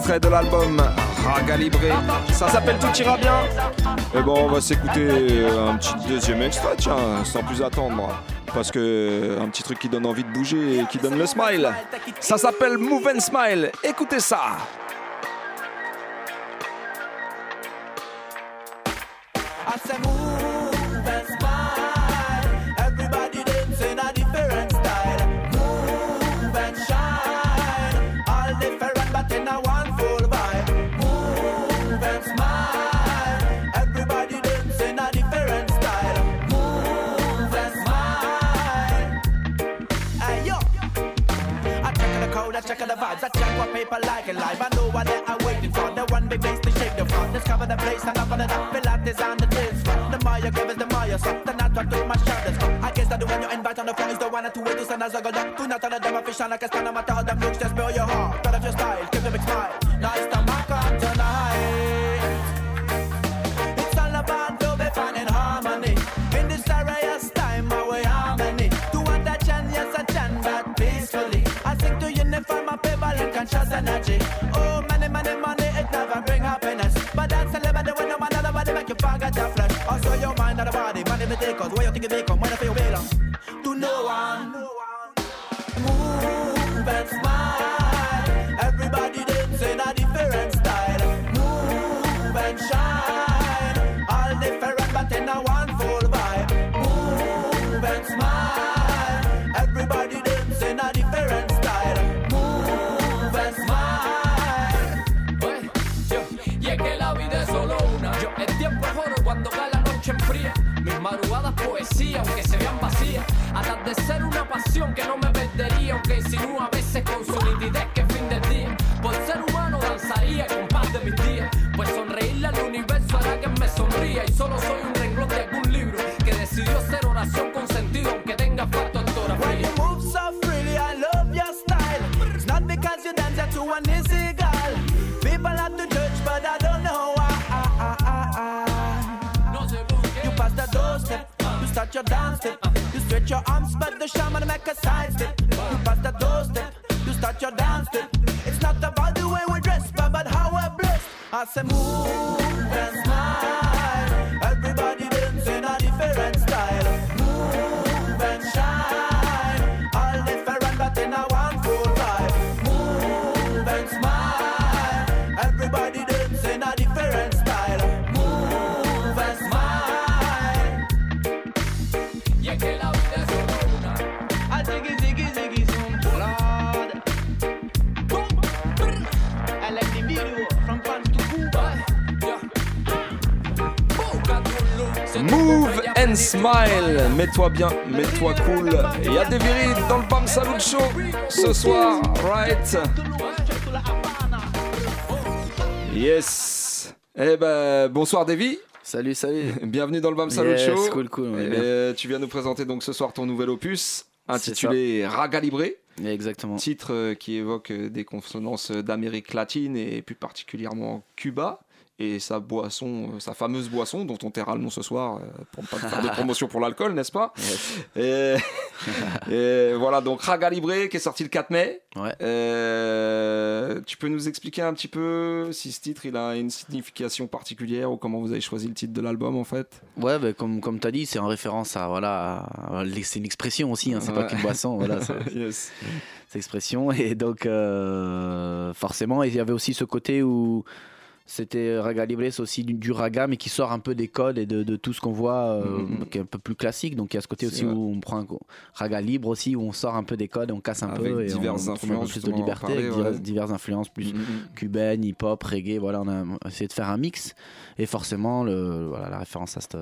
extrait de l'album Raga Libre. Ça s'appelle Tout ira bien. Et bon, on va s'écouter un petit deuxième extrait, tiens, sans plus attendre. Parce que un petit truc qui donne envie de bouger et qui donne le smile. Ça s'appelle Move and Smile. Écoutez ça. What people like in life. I know what they are waiting for. The one big bass to shake the front. Discover the place and up on the top. Pilates on the dance floor. The you give is the you suck. The not what to my shoulders. I guess that the one you invite on the phone is the one two way to send as I go down. Do not tell them a fish on a stand. No matter how them looks, just spill your heart. Cut off your style, give them a smile. It's the mark on tonight. People and energy. Oh, money, money, money, it never bring happiness. But that's a liberty when no one other body make you forget your flesh. Also your mind the body, money me take us. Where you think you make 'em, when you feel belong. To no one. Poesía, aunque se vean vacías. Atrás de ser una pasión que no me perdería, aunque insinúa a veces con su nitidez que fin del día. Por ser humano danzaría con paz de mis días. Pues sonreírle al universo hará que me sonría. Y solo soy un start your dance step. You stretch your arms, but the shaman make a side step. You pass the doorstep, you start your dance step. It's not about the way we dress, but about how we're blessed. I say move smile, mets-toi bien, mets-toi cool. Il y a des viriles dans le Bam Salut Show ce soir, right? Yes. Eh ben, bonsoir Davy. Salut, salut. Bienvenue dans le Bam Salut Yes, Show. cool, cool, Et tu viens nous présenter donc ce soir ton nouvel opus intitulé Raga Libre. Exactement. Titre euh, qui évoque euh, des consonances d'Amérique latine et plus particulièrement Cuba. Et sa boisson, euh, sa fameuse boisson dont on taira le nom ce soir euh, pour ne pas faire de promotion pour l'alcool, n'est-ce pas et, et voilà, donc Raga Libre qui est sorti le 4 mai. Euh, tu peux nous expliquer un petit peu si ce titre il a une signification particulière ou comment vous avez choisi le titre de l'album en fait? Ouais, bah, comme, comme tu as dit, c'est en référence à. Voilà, c'est une expression aussi, hein, c'est pas qu'une boisson. Voilà, c'est Yes. c'est expression. Et donc, euh, forcément, il y avait aussi ce côté où c'était Raga Libre, c'est aussi du, du raga, mais qui sort un peu des codes et de, de tout ce qu'on voit, euh, qui est un peu plus classique. Donc, il y a ce côté aussi vrai. où on prend un raga libre aussi, où on sort un peu des codes, on casse un Avec peu et on, diverses influences, peu plus de liberté, parler, avec divers- ouais. diverses influences plus Mhm. cubaines, hip-hop, reggae. Voilà, on a essayé de faire un mix. Et forcément, le, voilà, la référence à cette,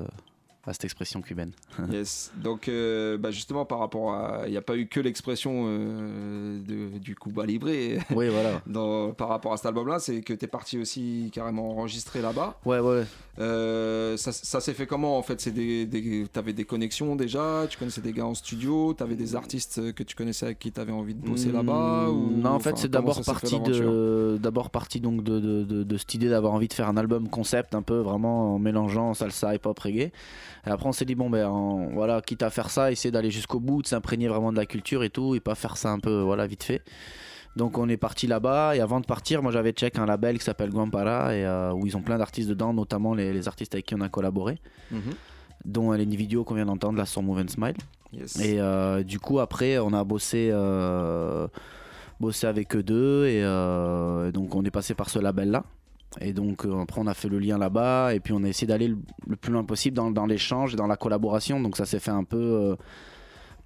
à cette expression cubaine. Yes. Donc, euh, bah, justement, par rapport à. Il n'y a pas eu que l'expression euh, de- du Cuba Libre. Oui, voilà. Dans, par rapport à cet album-là, c'est que tu es parti aussi carrément enregistrer là-bas. Ouais, ouais. Euh, ça ça s'est fait comment en fait? C'est des, des, T'avais des connexions déjà? Tu connaissais des gars en studio? T'avais des artistes que tu connaissais avec qui t'avais envie de bosser là-bas ou... Hmm, Non, en fait, enfin, c'est d'abord parti de, d'abord parti donc de, de, de, de cette idée d'avoir envie de faire un album concept un peu vraiment en mélangeant salsa, hip hop, reggae. Et après, on s'est dit bon ben en- voilà, quitte à faire ça, essayer d'aller jusqu'au bout, de s'imprégner vraiment de la culture et tout, et pas faire ça un peu voilà vite fait. Donc on est parti là-bas et avant de partir, moi j'avais check un label qui s'appelle Guampara et euh, où ils ont plein d'artistes dedans, notamment les, les artistes avec qui on a collaboré, Mhm. dont euh, les vidéo qu'on vient d'entendre là sur Move and Smile. Yes. Et euh, du coup après on a bossé euh, bossé avec eux deux et donc on est passé par ce label là. Et donc après on a fait le lien là-bas et puis on a essayé d'aller le, le plus loin possible dans, dans l'échange et dans la collaboration. Donc ça s'est fait un peu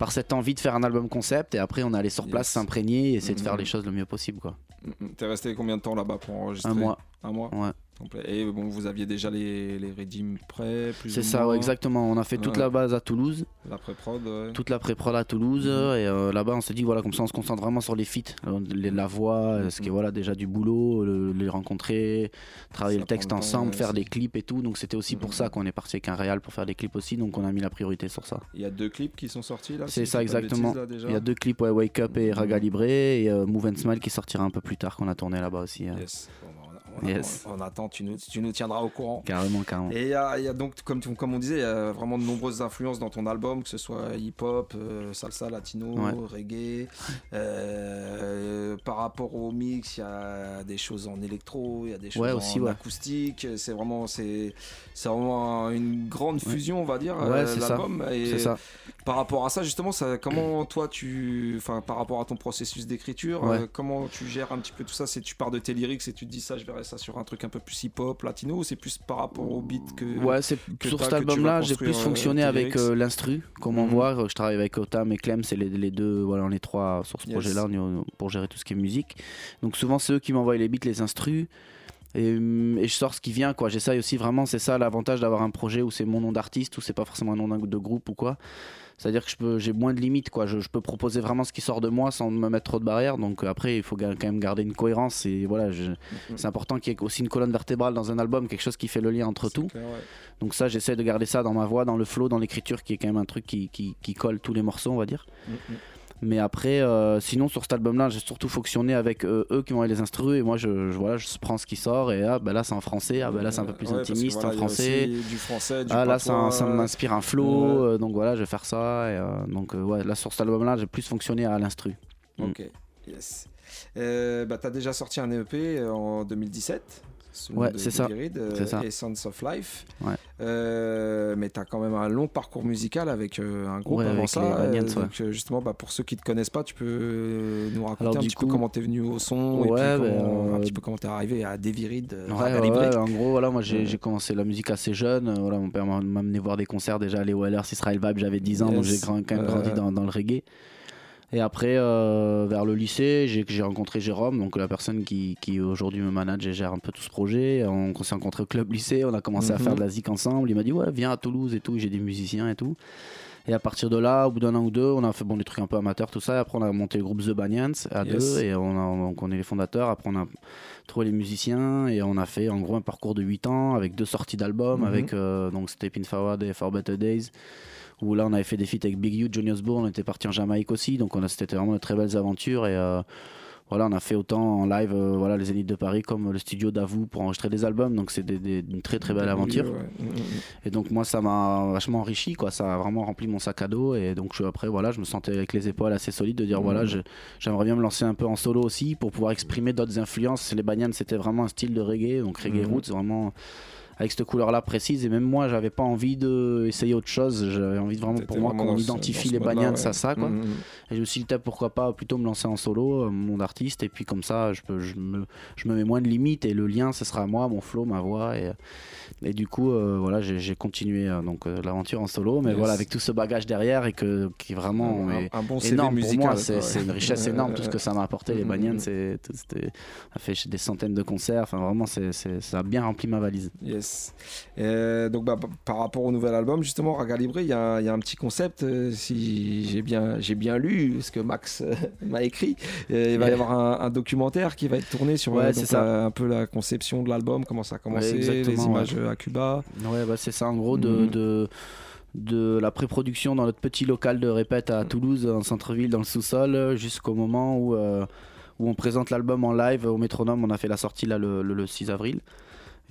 par cette envie de faire un album concept et après on est allé sur place Yes. s'imprégner et essayer de faire Mhm. les choses le mieux possible quoi. Mm, T'es resté combien de temps là-bas pour enregistrer Un mois. Un mois Ouais. Complet. Et bon, vous aviez déjà les, les redeems prêts C'est ça, ouais, exactement. On a fait toute Ouais. la base à Toulouse. La pré-prod, ouais. Toute la pré-prod à Toulouse. Mhm. Et euh, là-bas, on s'est dit, voilà, comme ça, on se concentre vraiment sur les feats. euh, les- La voix, euh, ce qui est voilà, déjà du boulot, le- les rencontrer, travailler Ça le texte prend le temps, ensemble, faire des clips et tout. Donc c'était aussi pour ça qu'on est parti avec un réal pour faire des clips aussi. Donc on a mis la priorité sur ça. Il y a deux clips qui sont sortis là C'est si ça exactement. bêtises, là, déjà Il y a deux clips, ouais, Wake Up et Raga Libre, et euh, Move and Smile qui sortira un peu plus tard qu'on a tourné là-bas aussi. Yes. Bon, bah, on, Yes. on- on attend, tu nous, tu nous tiendras au courant. Carrément, carrément. Et il y, a il y a donc, comme, on disait, il y a vraiment de nombreuses influences dans ton album, que ce soit hip-hop, euh, salsa, latino, Ouais. reggae. Euh, par rapport au mix, il y a des choses en électro, il y a des choses Ouais, en ouais. acoustique. C'est vraiment, c'est, c'est vraiment une grande fusion, on va dire, euh, l'album. Et C'est ça. Par rapport à ça, justement, ça, comment toi, tu, enfin, par rapport à ton processus d'écriture, Ouais. euh, comment tu gères un petit peu tout ça? C'est tu pars de tes lyrics et tu te dis ça, je verrais ça sur un truc un peu plus hip-hop, latino, ou c'est plus par rapport au beat que Ouais, c'est sur cet album-là, j'ai plus euh, fonctionné avec euh, l'instru, comme on Mhm. voit. Je travaille avec Otam et Clem, c'est les, les deux, voilà, on est trois sur ce Yes. projet-là pour gérer tout ce qui est musique. Donc souvent, c'est eux qui m'envoient les beats, les instrus. Et, hum, et je sors ce qui vient, quoi. J'essaye aussi vraiment, c'est ça l'avantage d'avoir un projet où c'est mon nom d'artiste, où c'est pas forcément un nom de groupe ou quoi. C'est-à-dire que je peux, j'ai moins de limites, quoi. Je, je peux proposer vraiment ce qui sort de moi sans me mettre trop de barrières. Donc euh, après, il faut quand même garder une cohérence. Et voilà, je- c'est important qu'il y ait aussi une colonne vertébrale dans un album, quelque chose qui fait le lien entre tout. clair, ouais. Donc ça, j'essaie de garder ça dans ma voix, dans le flow, dans l'écriture, qui est quand même un truc qui, qui, qui colle tous les morceaux, on va dire. Mhm. Mais après, euh, sinon sur cet album-là, j'ai surtout fonctionné avec euh, eux qui m'ont les instrus et moi, je, je- voilà, je prends ce qui sort et ah, bah là c'est en français, ah, bah là c'est un peu plus Ouais, intimiste voilà, en français. du français, du ah là, ça, ça m'inspire un flow, euh, donc voilà, je vais faire ça. Et, donc ouais, là sur cet album-là, j'ai plus fonctionné à l'instru. Mm. Ok, yes. Euh, bah, t'as déjà sorti un EP en 2017. Ouais, de c'est ça. Euh, ça. Essence of Life. Ouais. Euh, mais t'as quand même un long parcours musical avec euh, un groupe Ouais, avant ça. Euh, donc, euh, justement, bah, pour ceux qui te connaissent pas, tu peux euh, nous raconter Alors, un petit peu comment t'es venu au son et puis comment- bah, un euh, petit peu comment t'es arrivé à Devirid. euh, Ouais, Raga ouais, Libre. ouais, en gros, voilà, moi j'ai commencé la musique assez jeune. euh, Voilà, mon père m'a amené voir des concerts déjà, les Wellers, Israel Vibe, j'avais 10 ans, donc j'ai quand même grandi Euh, dans, dans le reggae. Et après, euh, vers le lycée, j'ai rencontré Jérôme, donc la personne qui, qui aujourd'hui me manage et gère un peu tout ce projet. On, on s'est rencontré au club lycée, on a commencé à faire de la zik ensemble. Il m'a dit, ouais, viens à Toulouse et tout, j'ai des musiciens et tout. Et à partir de là, au bout d'un an ou deux, on a fait bon, des trucs un peu amateurs, tout ça. Et après, on a monté le groupe The Banyans à Yes. deux. Et on, a, donc, on est les fondateurs. Après, on a trouvé les musiciens. Et on a fait en gros un parcours de 8 ans avec deux sorties d'albums. Mhm. Avec euh, donc Step In Forward et For Better Days. Où là, on avait fait des feats avec Big You, Johnny Osbourne. On était parti en Jamaïque aussi. Donc, on a, c'était vraiment de très belles aventures. Et. euh, voilà, on a fait autant en live, euh, voilà, les Zéniths de Paris comme le studio d'Avou pour enregistrer des albums. Donc c'est des, des- une très très belle aventure. ouais. Mhm, mhm. Et donc moi ça m'a vachement enrichi quoi, ça a vraiment rempli mon sac à dos et donc je, après voilà je me sentais avec les épaules assez solides de dire voilà je- j'aimerais bien me lancer un peu en solo aussi pour pouvoir exprimer d'autres influences. Les Banyan c'était vraiment un style de reggae donc reggae roots vraiment avec cette couleur là précise et même moi j'avais pas envie de essayer autre chose, j'avais envie de vraiment pour moi qu'on identifie les Banyans ouais. à ça quoi. Mhm. Et je me suis dit pourquoi pas plutôt me lancer en solo, euh, mon d'artiste, et puis comme ça je, peux, je, me, je me mets moins de limites et le lien ce sera moi, mon flow, ma voix. Et, et du coup euh, voilà j'ai continué euh, donc euh, l'aventure en solo, mais Yes. voilà avec tout ce bagage derrière et que, qui vraiment Un- est un bon CV énorme pour moi, c'est ouais. une richesse énorme tout ce que ça m'a apporté les. Banyans, c'est ça fait des centaines de concerts, enfin vraiment c'est- ça a bien rempli ma valise. Yes. Euh, donc bah, par rapport au nouvel album, justement, Raga Libre, il y, a un- il y a un petit concept, euh, si j'ai bien, j'ai bien lu ce que Max euh, m'a écrit. Il va y avoir un, un documentaire qui va être tourné sur Ouais, donc, la- un peu la conception de l'album, comment ça a commencé, Ouais, les images ouais. à Cuba. Ouais, bah, c'est ça en gros de, Mhm. de, de la pré-production dans notre petit local de répète à Toulouse, en centre-ville, dans le sous-sol, jusqu'au moment où, euh, où on présente l'album en live au métronome. On a fait la sortie là le, le- le 6 avril.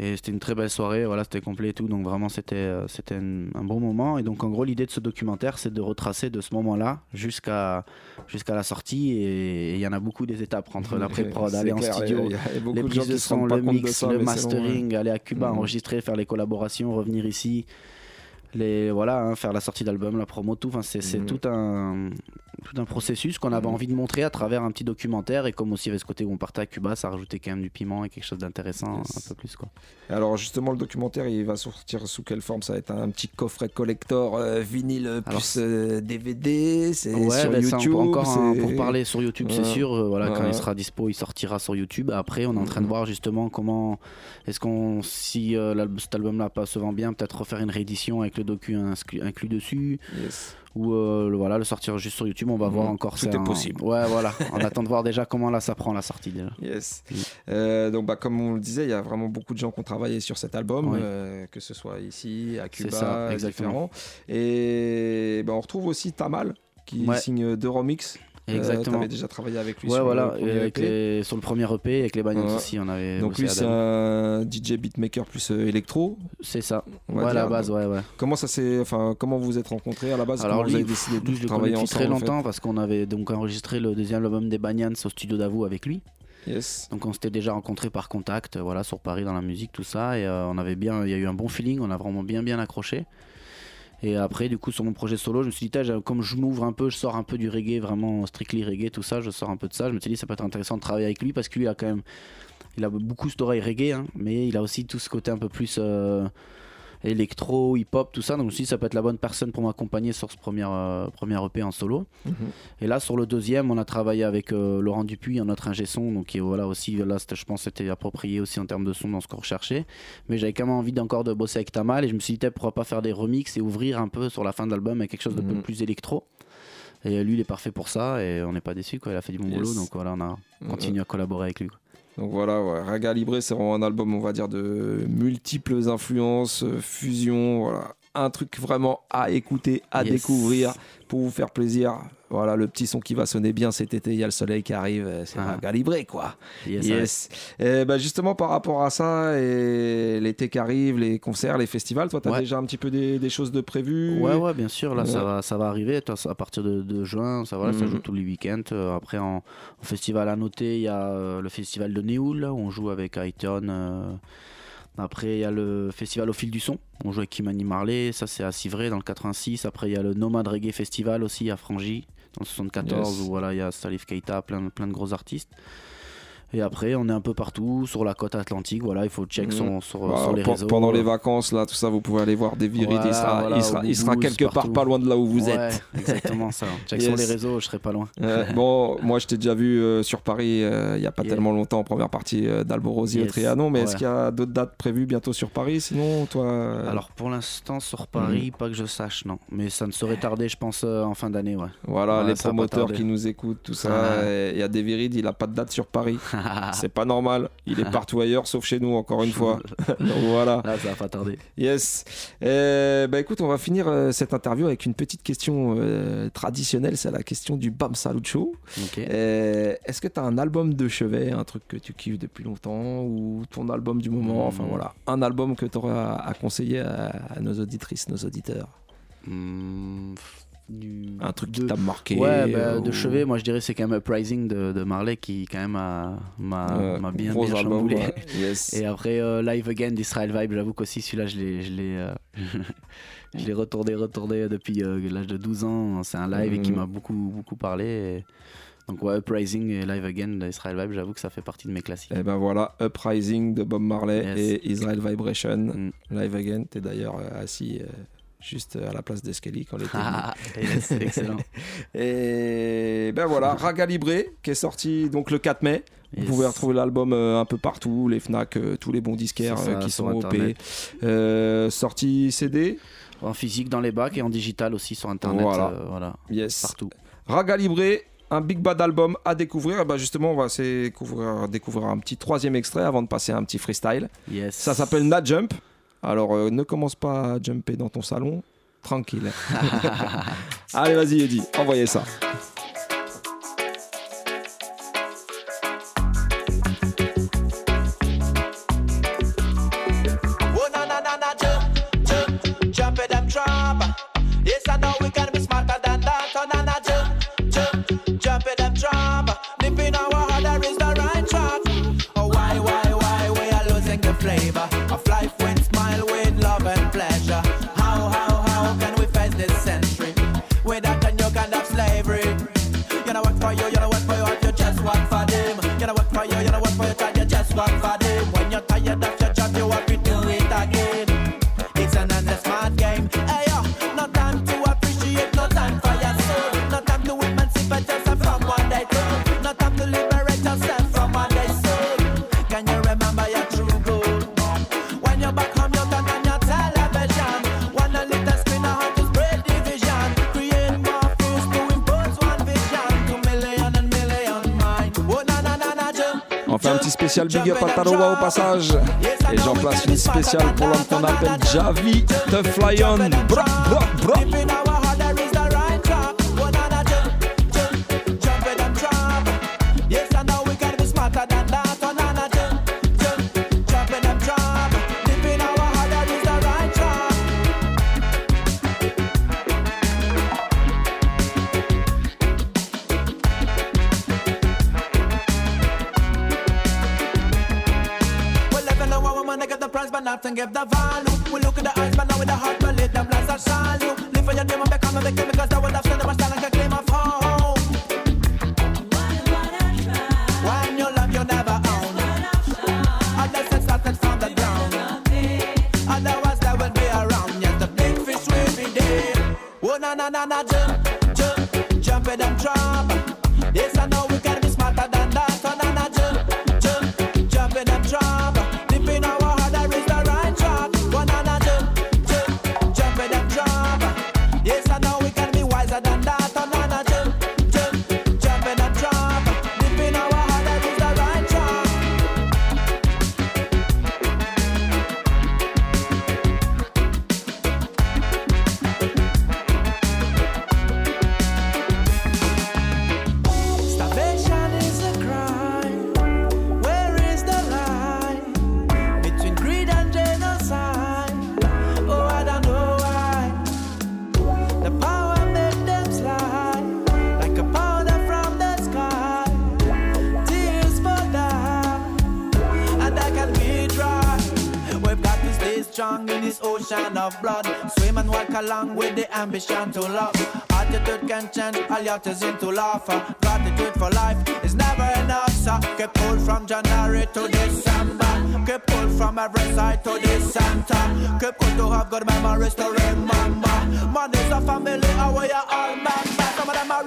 Et c'était une très belle soirée, voilà, c'était complet et tout, donc vraiment c'était euh, c'était un, bon moment. Et donc en gros l'idée de ce documentaire c'est de retracer de ce moment-là jusqu'à jusqu'à la sortie et il y en a beaucoup des étapes entre la pré-prod, C'est aller en studio, y a- y a les de prises de rendent son, le de mix, ça, le long, mastering, aller à Cuba, Mhm. enregistrer, faire les collaborations, revenir ici les voilà hein, faire la sortie d'album la promo tout enfin c'est Mhm. tout un tout un processus qu'on avait envie de montrer à travers un petit documentaire et comme aussi avait ce côté où on partait à Cuba ça rajoutait quand même du piment et quelque chose d'intéressant un peu plus quoi Alors justement, le documentaire, il va sortir sous quelle forme? Ça va être un petit coffret collector euh, vinyle plus euh, DVD, c'est Ouais, sur ben ça, YouTube. encore pour parler sur YouTube, c'est sûr. euh, voilà, quand il sera dispo, il sortira sur YouTube. Après, on est en train de voir justement comment est-ce qu'on, si euh, cet album-là pas se vend bien, peut-être refaire une réédition avec le docu inscrit- inclus dessus. Ou euh, le- voilà, le sortir juste sur YouTube. On va voir Mhm. encore. Tout est un- possible. Ouais, voilà. On attend de voir déjà comment là ça prend la sortie déjà. Yes. Euh, donc, bah, comme on le disait, il y a vraiment beaucoup de gens qui ont travaillé sur cet album, Oui. euh, que ce soit ici, à Cuba, ça, exactement. différents. Et bah, on retrouve aussi Tamal, qui Ouais. signe deux remix. Exactement. tu avais déjà travaillé avec lui Ouais, sur, voilà. le avec EP. les- sur le premier EP, avec les Banyans Ouais. aussi, on avait. Donc lui, c'est un DJ beatmaker plus euh, électro. C'est ça. Ouais, à la base, ouais, ouais. Comment ça s'est, enfin, comment vous vous êtes rencontrés à la base? Alors lui, vous avez décidé de je le travailler très ensemble, en fait? longtemps parce qu'on avait donc enregistré le deuxième album des Banyans au studio d'Avou avec lui. Yes. Donc on s'était déjà rencontrés par contact, euh, voilà, sur Paris dans la musique, tout ça, et euh, on avait bien, il y a eu un bon feeling, on a vraiment bien bien accroché. Et après, du coup, sur mon projet solo, je me suis dit, comme je m'ouvre un peu, je sors un peu du reggae, vraiment strictly reggae, tout ça, je sors un peu de ça. Je me suis dit, ça peut être intéressant de travailler avec lui parce que lui a quand même, il a beaucoup cette oreille reggae, hein, mais il a aussi tout ce côté un peu plus euh, électro, hip-hop, tout ça. Donc je me suis dit, ça peut être la bonne personne pour m'accompagner sur ce premier, euh, premier EP en solo. Mhm. Et là, sur le deuxième, on a travaillé avec euh, Laurent Dupuis, un autre ingé son, donc voilà aussi, là, je pense, que c'était approprié aussi en termes de son dans ce qu'on recherchait. Mais j'avais quand même envie d'encore de bosser avec Tamal, et je me suis dit, pourquoi pas faire des remixes et ouvrir un peu sur la fin de l'album avec quelque chose de peu Mhm. plus électro. Et lui, il est parfait pour ça, et on n'est pas déçu, quoi. Il a fait du bon Yes. boulot, donc voilà, on a continué à collaborer avec lui. quoi. Donc voilà, ouais. Raga Libre, c'est vraiment un album, on va dire, de multiples influences, euh, fusions, voilà. Un truc vraiment à écouter, à Yes. découvrir, pour vous faire plaisir. Voilà, le petit son qui va sonner bien cet été, il y a le soleil qui arrive, euh, c'est Raga Libre, quoi. Ah. Yes, Yes. Et bah justement, par rapport à ça, et l'été qui arrive, les concerts, les festivals, toi, tu as Ouais. déjà un petit peu des, des choses de prévues? Ouais, ouais, bien sûr. Là, ça, va, ça va arriver. À partir de, de juin, ça, voilà, ça Mhm. joue tous les week-ends. Euh, après, en, en festival à noter, il y a euh, le festival de Néoul, où on joue avec Aiton. euh. Après, il y a le festival au fil du son. On joue avec Kimani Marley. Ça, c'est à Civray, dans le 86. Après, il y a le Nomad Reggae Festival aussi à Frangy, dans le 74, Yes. où voilà, il y a Salif Keita, plein, plein de gros artistes. Et après, on est un peu partout sur la côte atlantique. Voilà, il faut check sur, sur, Bah, sur les réseaux. Pendant les vacances, là, tout ça, vous pouvez aller voir des virides. il Voilà, sera, voilà, il sera, au il sera Blues, quelque part pas loin de là où vous Ouais, êtes. Exactement ça. Check sur les réseaux, je serai pas loin. Euh, bon, moi je t'ai déjà vu euh, sur Paris euh, il y a pas Yeah. tellement longtemps en première partie d'Alborosi au Yes. Trianon, mais est-ce qu'il y a d'autres dates prévues bientôt sur Paris Sinon, toi. Alors pour l'instant sur Paris, pas que je sache, non. Mais ça ne saurait tarder, je pense, en fin d'année, ouais. Voilà, Ouais, les promoteurs qui nous écoutent, tout ça. Ah. Il y a des virides, il a pas de date sur Paris. C'est pas normal. Il est partout ailleurs, sauf chez nous, encore une fois. Donc voilà. Là, ça va pas tarder. Yes. Euh, bah écoute, on va finir euh, cette interview avec une petite question euh, traditionnelle, c'est la question du Bam Salut Show. Ok. Euh, Est-ce que tu as un album de chevet, un truc que tu kiffes depuis longtemps, ou ton album du moment, enfin Hmm. voilà, un album que tu aurais à, conseiller à, à nos auditrices, nos auditeurs Hmm, du- Un truc qui de- t'a marqué Ouais, bah, ou- de chevet, moi je dirais c'est quand même Uprising de, de Marley qui quand même m'a bien, bien chamboulé. ouais. Yes. Et après euh, Live Again d'Israel Vibe, j'avoue qu'aussi celui-là je l'ai je l'ai euh, je l'ai retourné retourné depuis euh, l'âge de 12 ans. C'est un live et qui Mhm. m'a beaucoup beaucoup parlé. et- Donc ouais, Uprising et Live Again d'Israel Vibe, j'avoue que ça fait partie de mes classiques. Et ben voilà, Uprising de Bob Marley Yes. et Israel Vibration, Mm. Live Again. T'es d'ailleurs assis juste à la place d'Escali quand l'été. Ah, yes, excellent. Et ben voilà, Raga Libre qui est sorti donc le 4 mai. Vous pouvez retrouver l'album euh, un peu partout, les Fnac, euh, tous les bons disquaires ça, euh, qui sont OP. Euh, sorti CD. En physique dans les bacs et en digital aussi sur internet. Voilà. euh, voilà. Yes. Partout. Raga un big bad album à découvrir. Et ben justement, on va découvrir, découvrir un petit troisième extrait avant de passer à un petit freestyle. Yes. Ça s'appelle Na Jump. Alors euh, ne commence pas à jumper dans ton salon. Tranquille. Allez, vas-y, Eddie, envoyez ça. Spécial Big Up à Tarowa au passage. Et j'en place une spéciale pour l'homme qu'on appelle Javi The Fly On. Bra, bra, bra. Na na na na, jump, jump, jump in them trap. To love. Attitude can change all yachts into laughter. Gratitude for life is never enough, sir. Get pulled from January to December. Get pulled from every side to the center. Get to have good memories to remember. Money's a family, are all members. Some of them are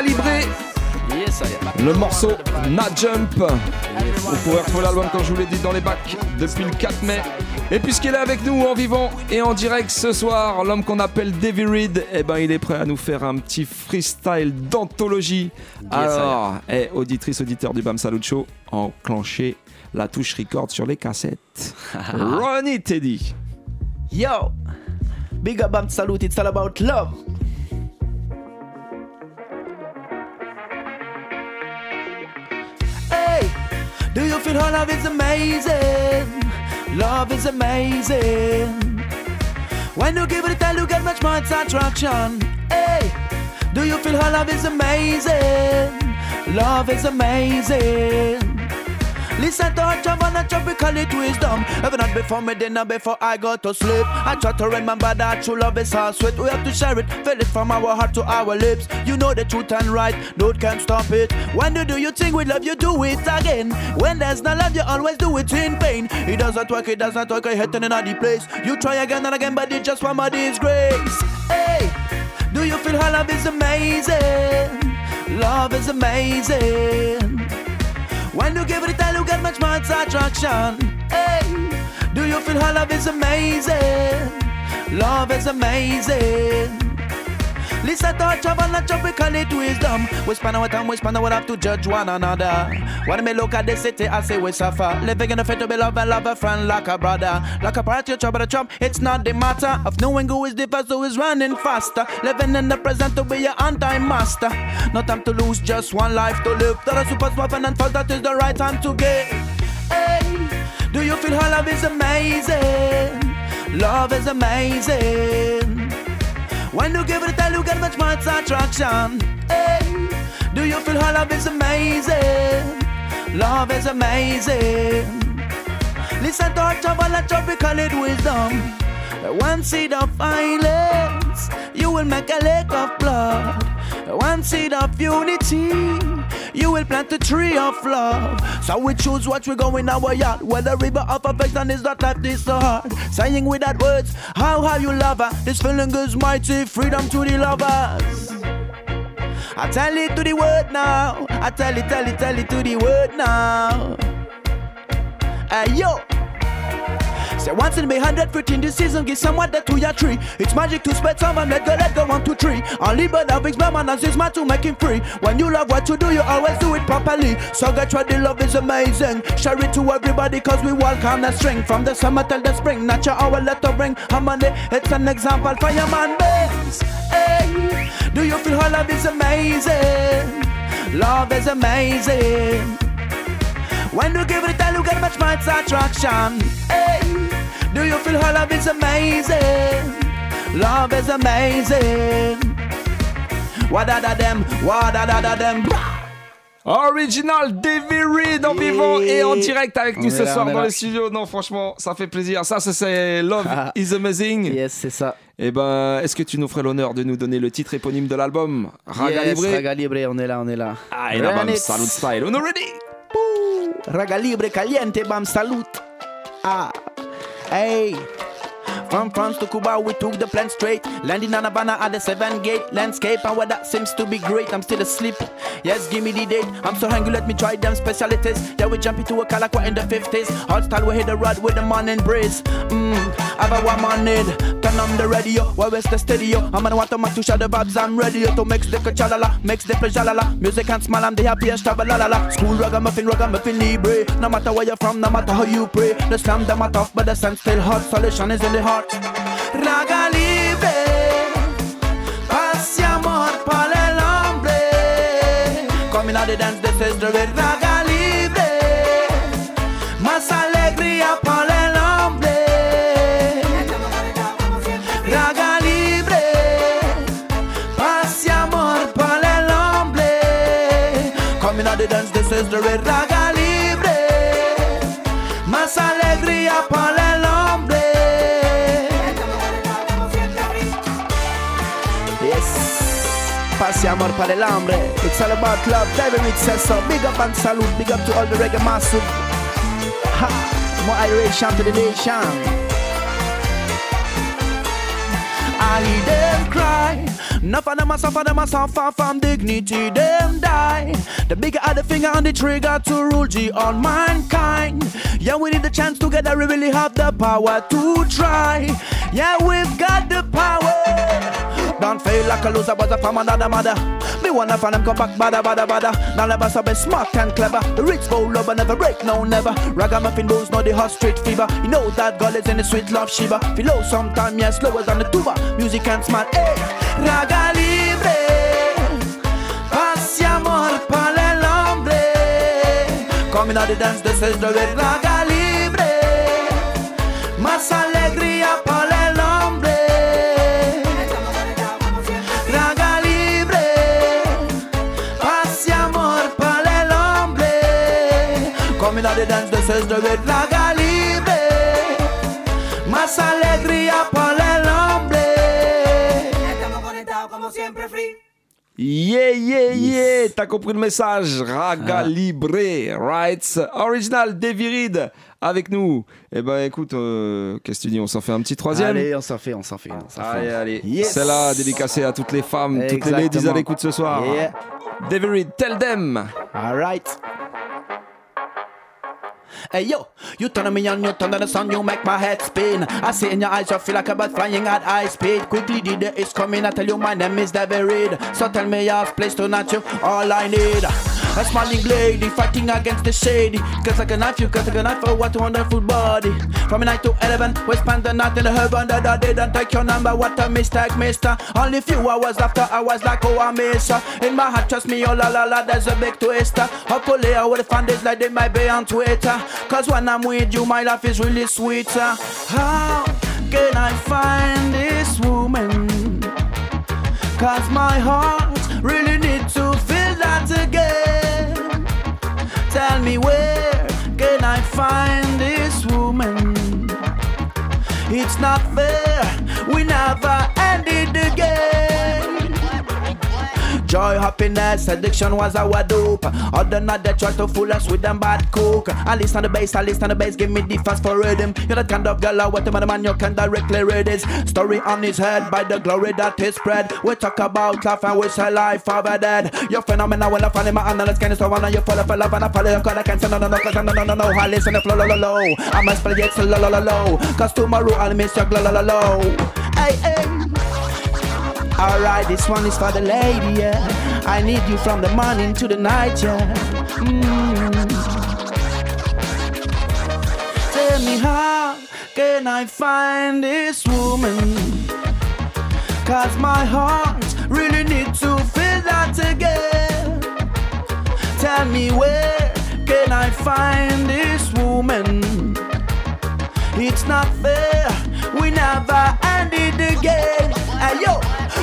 Libre. Le morceau Na Jump. Vous pourrez retrouver l'album, comme je vous l'ai dit, dans les bacs depuis le 4 mai. Et puisqu'il est avec nous en vivant et en direct ce soir, l'homme qu'on appelle Davy Reed, eh ben, il est prêt à nous faire un petit freestyle d'anthologie. Alors, eh, auditrice, auditeur du Bam Salut Show, enclenchez la touche record sur les cassettes. Ronnie Teddy. Yo, big up Bam Salute, it's all about love. Do you feel how love is amazing? Love is amazing. When you give it a time, you get much more attraction. Hey, do you feel how love is amazing? Love is amazing. Listen to her jump and a jump, we call it wisdom. Every night before me dinner, before I go to sleep. I try to remember that true love is how sweet. We have to share it, feel it from our heart to our lips. You know the truth and right, no can't stop it. When you do your thing with love, you do it again. When there's no love, you always do it in pain. It doesn't work, it doesn't work, I hate in another place. You try again and again, but it's just one more disgrace. Hey, do you feel how love is amazing? Love is amazing. When you give it a time, you get much more attraction. Hey, do you feel how love is amazing? Love is amazing. Listen to travel and jump, we call it wisdom. We spend our time, we spend our life to judge one another. When me look at the city, I say we suffer. Living in a fit to be love and love a friend like a brother. Like a party, trouble the trump, it's not the matter of knowing who is the first, who is running faster. Living in the present to be your on-time master. No time to lose, just one life to live. That is super smart and false, that is the right time to give. Hey, do you feel how love is amazing? Love is amazing. When you give it a you get much more attraction. Hey, do you feel how love is amazing? Love is amazing. Listen to our trouble and trouble, we call it wisdom. One seed of violence, you will make a lake of blood. one seed of unity. You will plant a tree of love. So we choose what we go in our yard. Where the river of affection is not left this so hard. Saying without words, how have you love her? This feeling is mighty, freedom to the lovers. I tell it to the word now. I tell it, tell it, tell it to the word now. Hey yo. Say once in a hundred this season, give someone that to your tree. It's magic to spread some and let go, let go, one, two, three. Only but that makes my man and his man to make him free. When you love what you do, you always do it properly. So get ready, love is amazing. Share it to everybody, cause we welcome the string. From the summer till the spring, hour, let the ring. Harmony, it's an example for your man babes. Hey, do you feel how love is amazing? Love is amazing. When you give it a you get much more attraction. Hey, do you feel how love is amazing? Love is amazing. What da them? What da da them? Original Davy Reed en vivant et en direct avec nous ce là, soir dans là. les studios. Non, franchement, ça fait plaisir. Ça, ça, c'est Love is Amazing. Yes, c'est ça. Et ben, est-ce que tu nous ferais l'honneur de nous donner le titre éponyme de l'album? Raga Yes, Libre Raga Libre, on est là, on est là. Ah, et là, bam, salut style. On est ready Raga libre caliente, bam salute. Ah, hey. From France to Cuba, we took the plane straight. Landing on Havana at the seven gate landscape, and where that seems to be great, I'm still asleep. Yes, give me the date. I'm so hungry, let me try them specialities. Yeah, we jump into a Calaqua in the 50s. Hard style, we hit the road with the morning breeze. Mmm, I have a one man need. Turn on the radio, where is the stereo? I'm gonna want to shut the vibes, I'm ready to mix the kachalala, mix the pleasure Music and smile, I'm the happiest, travel la la la. School ragamuffin, ragamuffin libre. No matter where you're from, no matter how you pray. The slam them are tough, but the sun still hot. Solution is in the heart. Raga libre, amor para el hombre. Coming out the dance, this is the red raga libre. Más alegría para el hombre. Raga libre, amor para el hombre. Coming out the dance, this is the red raga amor para el hombre. It's all about love. Devi Reed says. Big up and salute. Big up to all the reggae massive. Ha, more iration to the nation. I them cry. Enough of them a suffer, them suffer from dignity, them die. The bigger are the finger on the trigger to rule G on mankind. Yeah, we need the chance together, we really have the power to try. Yeah, we've got the power. Don't feel like a loser, but from another mother. Me wanna find them come back, bada bada bada. Now never so be smart and clever. The rich go love and never break, no never. Ragamuffin blues, know the hot street fever. You know that girl is in the sweet love shiva. Feel low sometime, yeah, slower than the tuba. Music and smile, eh. Raga libre, paz amor para el hombre. Coming out the dance, this is the red raga libre. Más alegría the red raga libre. Más alegría para el hombre. Estamos conectados como siempre, free. Yeah, yeah, yeah T'as compris le message? Raga Libre, right? Original Davy Reed avec nous. Eh ben écoute, euh, qu'est-ce que tu dis? On s'en fait un petit troisième? Allez, on s'en fait, on s'en fait. on s'en fait. Allez, allez. Yes. C'est là, dédicacé à toutes les femmes, toutes les ladies à Exactement. l'écoute ce soir. Yeah. Davy Reed, tell them. Alright. Hey yo, you turn me on, you turn on the sun, you make my head spin. I see in your eyes, you feel like a bird flying at high speed. Quickly, the day is coming. I tell you, my name is Devi Reed. So tell me your place to not you, all I need. A smiling lady fighting against the shady. Cause like a knife, you cut like a knife for what a wonderful body. From 9 to 11, we spend the night in the heaven that I didn't take your number. What a mistake, mister. Only few hours after, I was like, oh, I miss her. In my heart, trust me, oh la la la, there's a big twister. Hopefully, I will find this like they might be on Twitter. Cause when I'm with you, my life is really sweeter. How can I find this woman? Cause my heart Me where can I find this woman? It's not fair, joy, happiness, addiction was our dope. Other night they try to fool us with them bad coke. I listen on the bass, I listen on the bass, give me the fast for rhythm. You're that kind of girl, I want the man you can directly read his story on his head by the glory that is spread. We talk about life and we say life a dead. You're phenomenal when I find in my analyst, kind of so on you follow for love and I follow you, cause I can't say no, no, no, cause I no, no, no, no. I listen to flow, low, low, low. I must play it so low, low, low, low. Cause tomorrow I'll miss your glow, low, low, low. Hey, hey. Alright, this one is for the lady, yeah. I need you from the morning to the night, yeah. Mm. Tell me how can I find this woman? Cause my heart really needs to feel that again. Tell me where can I find this woman? It's not fair, we never end it again. Hey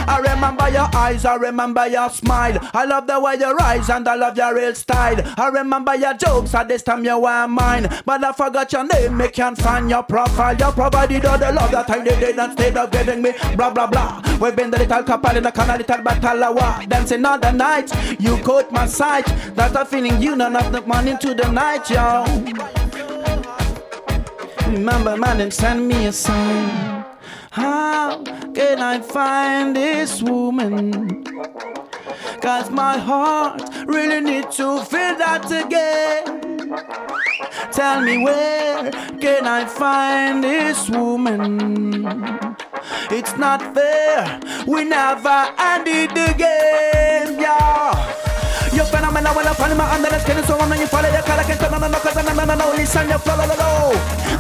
I remember your eyes, I remember your smile. I love the way you rise and I love your real style. I remember your jokes, at this time you were mine. But I forgot your name, me can't find your profile. You provided all the love that I needed instead of giving me blah blah blah. We've been the little couple in the corner, little war. Dancing all the night, you caught my sight. That's a feeling you none of the morning to the night, yo. Remember, man, and send me a sign. How can I find this woman? Cause my heart really needs to feel that again. Tell me where can I find this woman? It's not fair, we never ended the game, yeah. You're phenomenal when I find my under the skin, so when you follow your color, can't no, no, no, cause no, no, no, no, listen, you flow, low, low.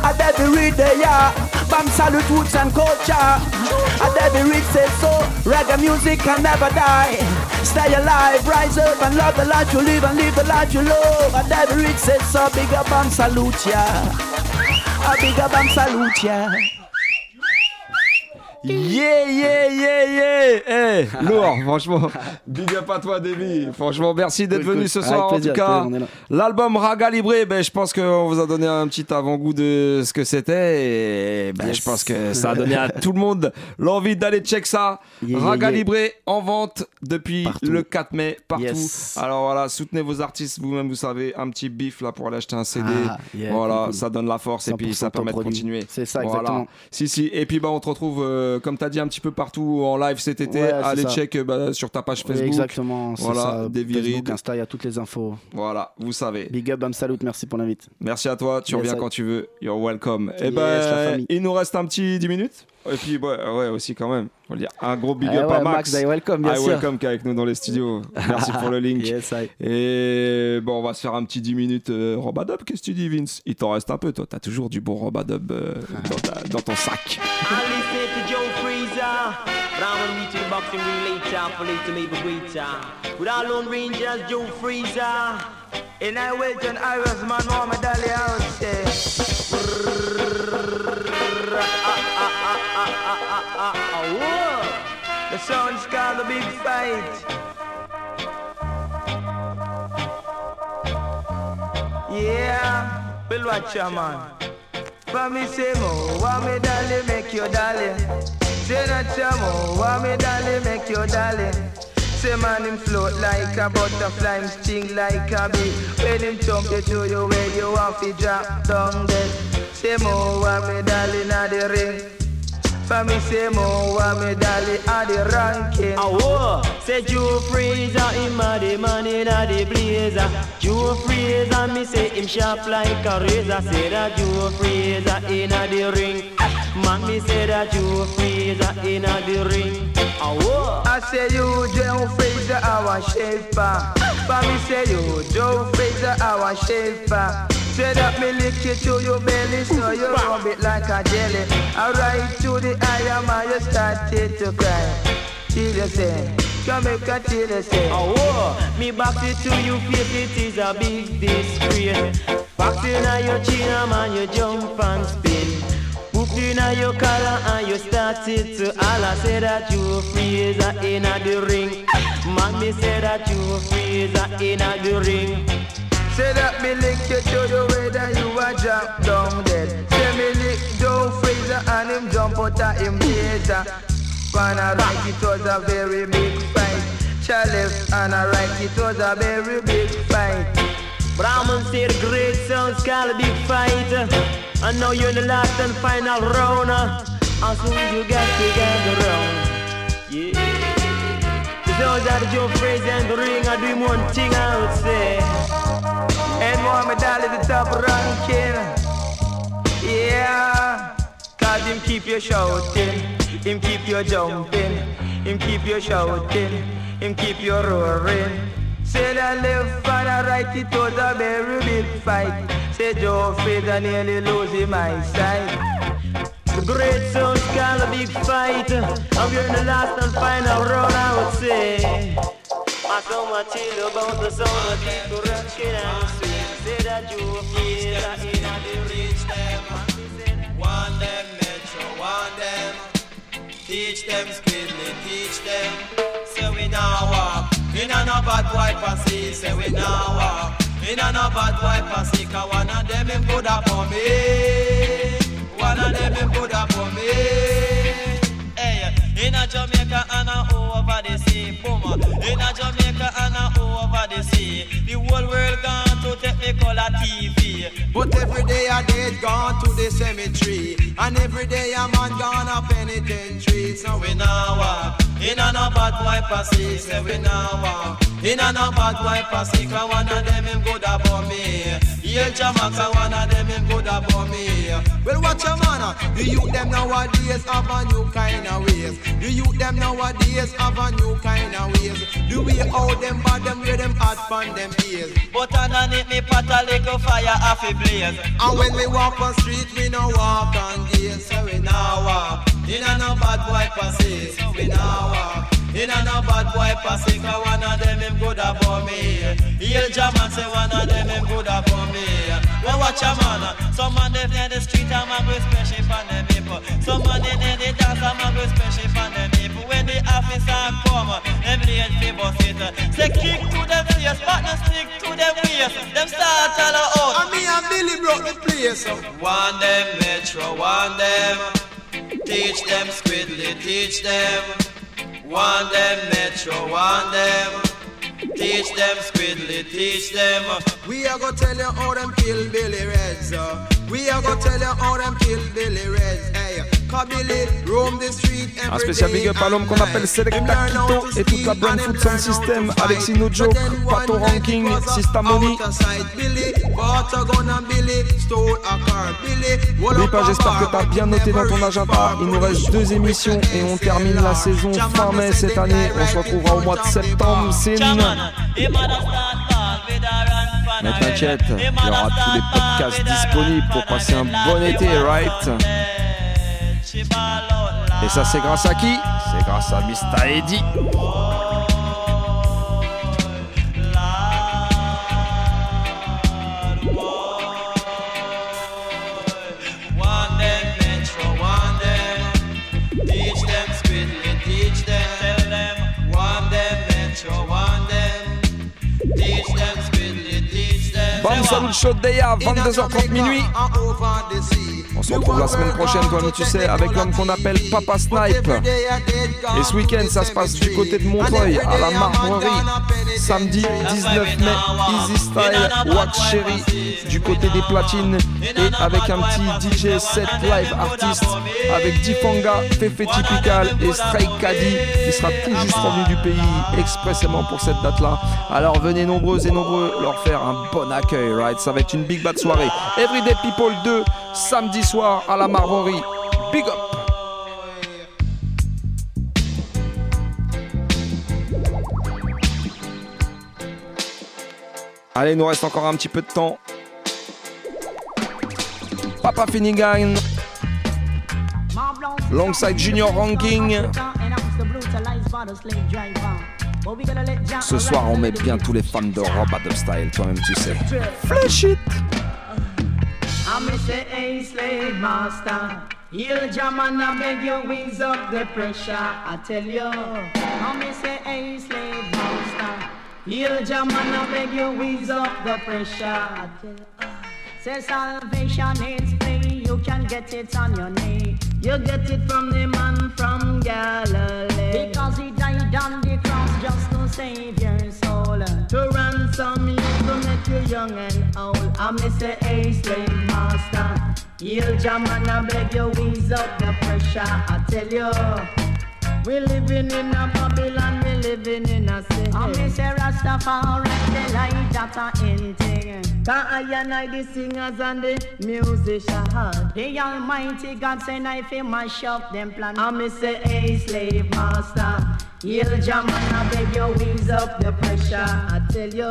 I dare be read there, yeah. Bam, salute, roots and culture. I dare be read, say so. Reggae music can never die. Stay alive, rise up and love the life you live and live the life you love. I dare be read, say so. Big up and salute, ya. A big up and salute, yeah. Yeah, yeah, yeah, yeah Eh, lourd, franchement. Big up à toi, Davy. Franchement, merci d'être Cool, venu cool. ce Avec soir. plaisir, en tout cas, l'album Raga Libre, ben, je pense qu'on vous a donné un petit avant-goût de ce que c'était. Et ben, Yes. je pense que ça a donné à tout le monde l'envie d'aller check ça. Yeah, Raga yeah. Libre en vente depuis le 4 mai partout. Yes. Alors voilà, soutenez vos artistes vous-même, vous savez, un petit bif là pour aller acheter un CD. Ah, yeah, voilà, cool, ça donne la force et puis 100% ça permet de produit. continuer. C'est ça, Voilà. exactement. Si, si. Et puis, bah, on te retrouve, euh, comme tu as dit, un petit peu partout en live cet été. Ouais, Allez ça. check euh, bah, sur ta page Oui, Facebook. exactement, Voilà, ça. Facebook. Insta, il y a toutes les infos. Voilà, vous savez. Big up, bam, salut, merci pour l'invite. Merci à toi, tu Yes, reviens quand tu veux. You're welcome. Et Yes, ben, il nous reste un petit 10 minutes. Et puis, ouais, ouais, aussi quand même. On va dire un gros big Eh up ouais, à Max. Max, I welcome, bien I sûr. welcome qui est avec nous dans les studios. Merci pour le link. Yes, I- Et bon, on va se faire un petit 10 minutes euh, Robadub. Qu'est-ce que tu dis, Vince? Il t'en reste un peu, toi. T'as toujours du bon Robadub euh, dans, ta- dans ton sac. I listen to Joe Freezer, but I'm gonna meet you in the boxing ring later for later maybe greater. With our Lone Rangers, Joe Freezer. In I wait on Iris man, mama dolly house say. Sound's called the big fight. Yeah, Bill Watcher man. For me say more, want me dolly make you dolly. Say not more, want me dolly make you dolly. Say man him float like a butterfly, him sting like a bee. When him jump you to you where you want to drop down dead. Say more, want me dolly na the ring. Me say me dolly at the ranking. Oh, whoa. say Joe Frazier, him a the man in a the blazer. Joe Frazier, me say him sharp like a razor. Say that Joe Frazier in a the ring. Man, me say that Joe Frazier in a the ring. Oh, whoa. I say you Joe Frazier, our shaper. Me say you Joe Frazier, our shaper. Say that me lick it to your belly so you rub it like a jelly. I ride to the eye of my you started to cry. Till you say, come make a till you say. Oh, whoa. me box it to you face, it is a big disgrace. Box in a your chin, man, you jump and spin. Hooked in a your collar and you started to holler. Say that you freezer in a the ring. Man, me say that you freezer in a the ring. Say that me lick you to the drop down dead. Lick Joe Frazier and him jump out of him later. Wanna right, it was a very big fight. left and I right. It was a very big fight. Brahman said great sounds called a big fight. And now you're in the last and final round. And soon you got to get around. Yeah. The sounds that Joe Frazier and the ring are doing one thing I would say. And Muhammad Ali the top ranking. Yeah. Cause him keep you shouting. Him keep you jumping. Him keep you shouting. Him keep you roaring. Say the left and the right, it was a very big fight. Say Joe Frazier nearly losing my sight. The great sounds called a big fight. And we're in the last and final round, I would say. I so much about the sound of people rocking and swing. Say that you feel that them. One them metro, one them. Teach them skilly, teach them. Say we now walk. In a no bad boy pussy, say we now walk. In a no bad boy pussy, cause one of them him good up for me. One of them him good up for me. In a Jamaica and a over the sea, boom. In a Jamaica and a over the sea, the whole world gone to take me color TV. But every day a dead gone to the cemetery, and every day a man gone a penitentiary. So we now walk in a no bad boy pussy, say we now walk. In a no bad boy pussy, cause one of them him good about me. Yeah, Jamaica, one of them him good about me. Well, watch a man, uh, the youth them nowadays have a new kind of ways. The youth them nowadays have a new kind of ways. The way how them bad them where them hot from them ears. But underneath me pot a little fire off a blaze. And when we walk on street, we no walk on gates. So we now walk in a no bad boy pussy. We now walk. In a no bad boy pussy, cause one of them him good about me. He'll jam and say one of them him good about me. Well, watch a man, some man they in the street, I'm a go special for them people. Some man they in the dance, I'm a go special for them people. When the officer come, them late fi bust it. Say kick to them face, partner stick to them waist. Them start all out. And me and Billy broke the place. One them metro, one them. Teach them squidly, teach them. One them metro, one them. Teach them squidly, teach them. We are gonna tell you how them kill Billy Reds. Uh. We are gonna tell you how them kill Billy Reds. Hey, Un spécial big up à l'homme qu'on appelle Selecta Quito et toute la bonne food sound system. Alexis No Joke, Pato Ranking, Systamoni. Billy, bought a gun and Billy stole a car. Billy, N'oublie pas, j'espère que t'as bien noté dans ton agenda. Il nous reste deux émissions et on termine la saison fin mai cette année. On se retrouvera au mois de septembre. C'est Mais t'inquiète, il y aura tous les podcasts disponibles pour passer un bon été, right? Et ça, c'est grâce à qui C'est grâce à Mr. Eddy. Bonne salut chaude 22h30 minuit. On se retrouve la semaine prochaine, comme tu sais, avec l'homme qu'on appelle Papa Snipe. Et ce week-end, ça se passe du côté de Montreuil, à la Marbrerie. Samedi 19 mai, Easy Style, Wax Cherry, du côté des platines. Et avec un petit DJ set live artiste, avec Difanga, Fefe Typical et Stray Caddy, qui sera tout juste revenu du pays expressément pour cette date-là. Alors venez nombreux et nombreux leur faire un bon accueil, right? Ça va être une big bad soirée. Everyday People 2, samedi soir à la Marbrerie. Big up Allez, il nous reste encore un petit peu de temps. Papa Finnegan, Longside Junior Ranking. Ce soir, on met bien tous les fans de of Style, toi-même tu sais. Flash it I'm say, hey, slave master. He'll jam and I beg you ease up the pressure. I tell you. I'm say, hey, slave master. He'll jam and I beg you ease up the pressure. I tell you. Uh, say salvation is free, you can get it on your knee. You get it from the man from Galilee. Because he died on the cross, just to save your soul. To ransom young and old. I'm a A slave master. Yield jam and I beg you, ease up the pressure. I tell you. We living in a Babylon, we living in a city. I'm a Rastafari, the light that a ending. Cause I and I the singers and the musicians. The Almighty God send I fi mash up them plan. I miss a slave master. He'll jam and I beg you ease up the pressure. I tell you,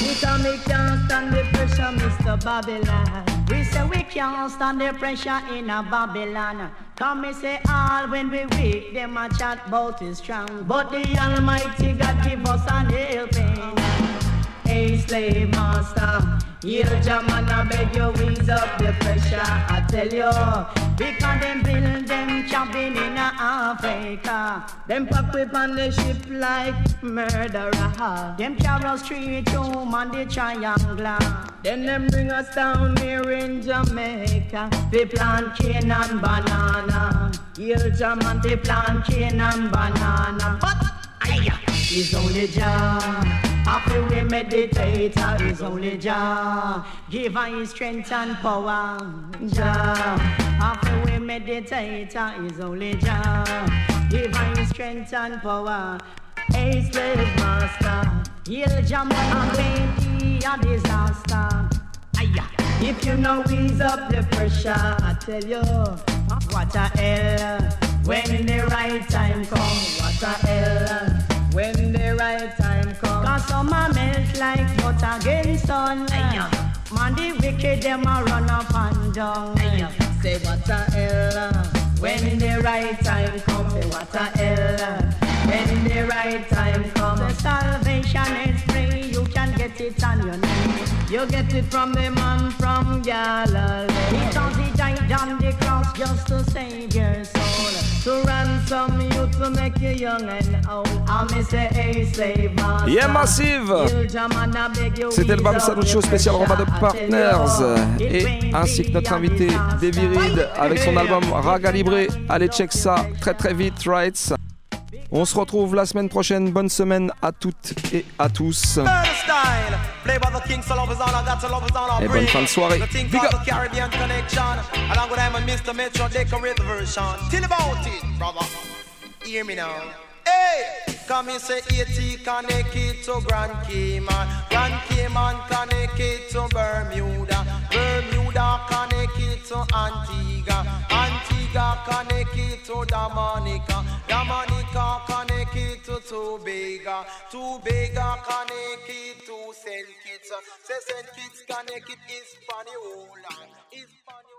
because me can't stand the pressure, Mr. Babylon. We say we can't stand the pressure in a Babylon. Come me say all when we weak, them a chat about is strong. But the Almighty God give us an helping. A slave master, jam and I beg you ease up the pressure. I tell you, because them build them cabin in Africa. Them pack whip on the ship like murderer. Them straight home on the triangle. Then them bring us down here in Jamaica. They plant cane and banana. Jam and they plant cane and banana. But Aye, it's only Jah. After we meditate, is only Jah. Give us strength and power, Jah. After we meditate, is only Jah. Give us strength and power. A slave master, he'll jump and make a disaster. Aye, if you know ease up the pressure, I tell you, what a hell. When the right time come, what a hell. When the right time come, some melt like butter against sun. Man, the wicked them a run up and down. Say what a hell. Uh, when the right time come, say what a hell. Uh, when the right time come, the salvation is free. You can get it on your knee. You get it from the man from Galilee. Because he died on the cross just to save your soul. Yeah Massive. C'était le Bam Salucho spécial Roba de Partners. Et ainsi que notre invité Davy Reed avec son album Raga Libre. Allez check ça très très vite, right? On se retrouve la semaine prochaine. Bonne semaine à toutes et à tous. Et bonne fin de soirée. Come. Connected to Tobago. Tobago connected to St. Kitts. Say St. Kitts connected Hispaniola. Hispaniola.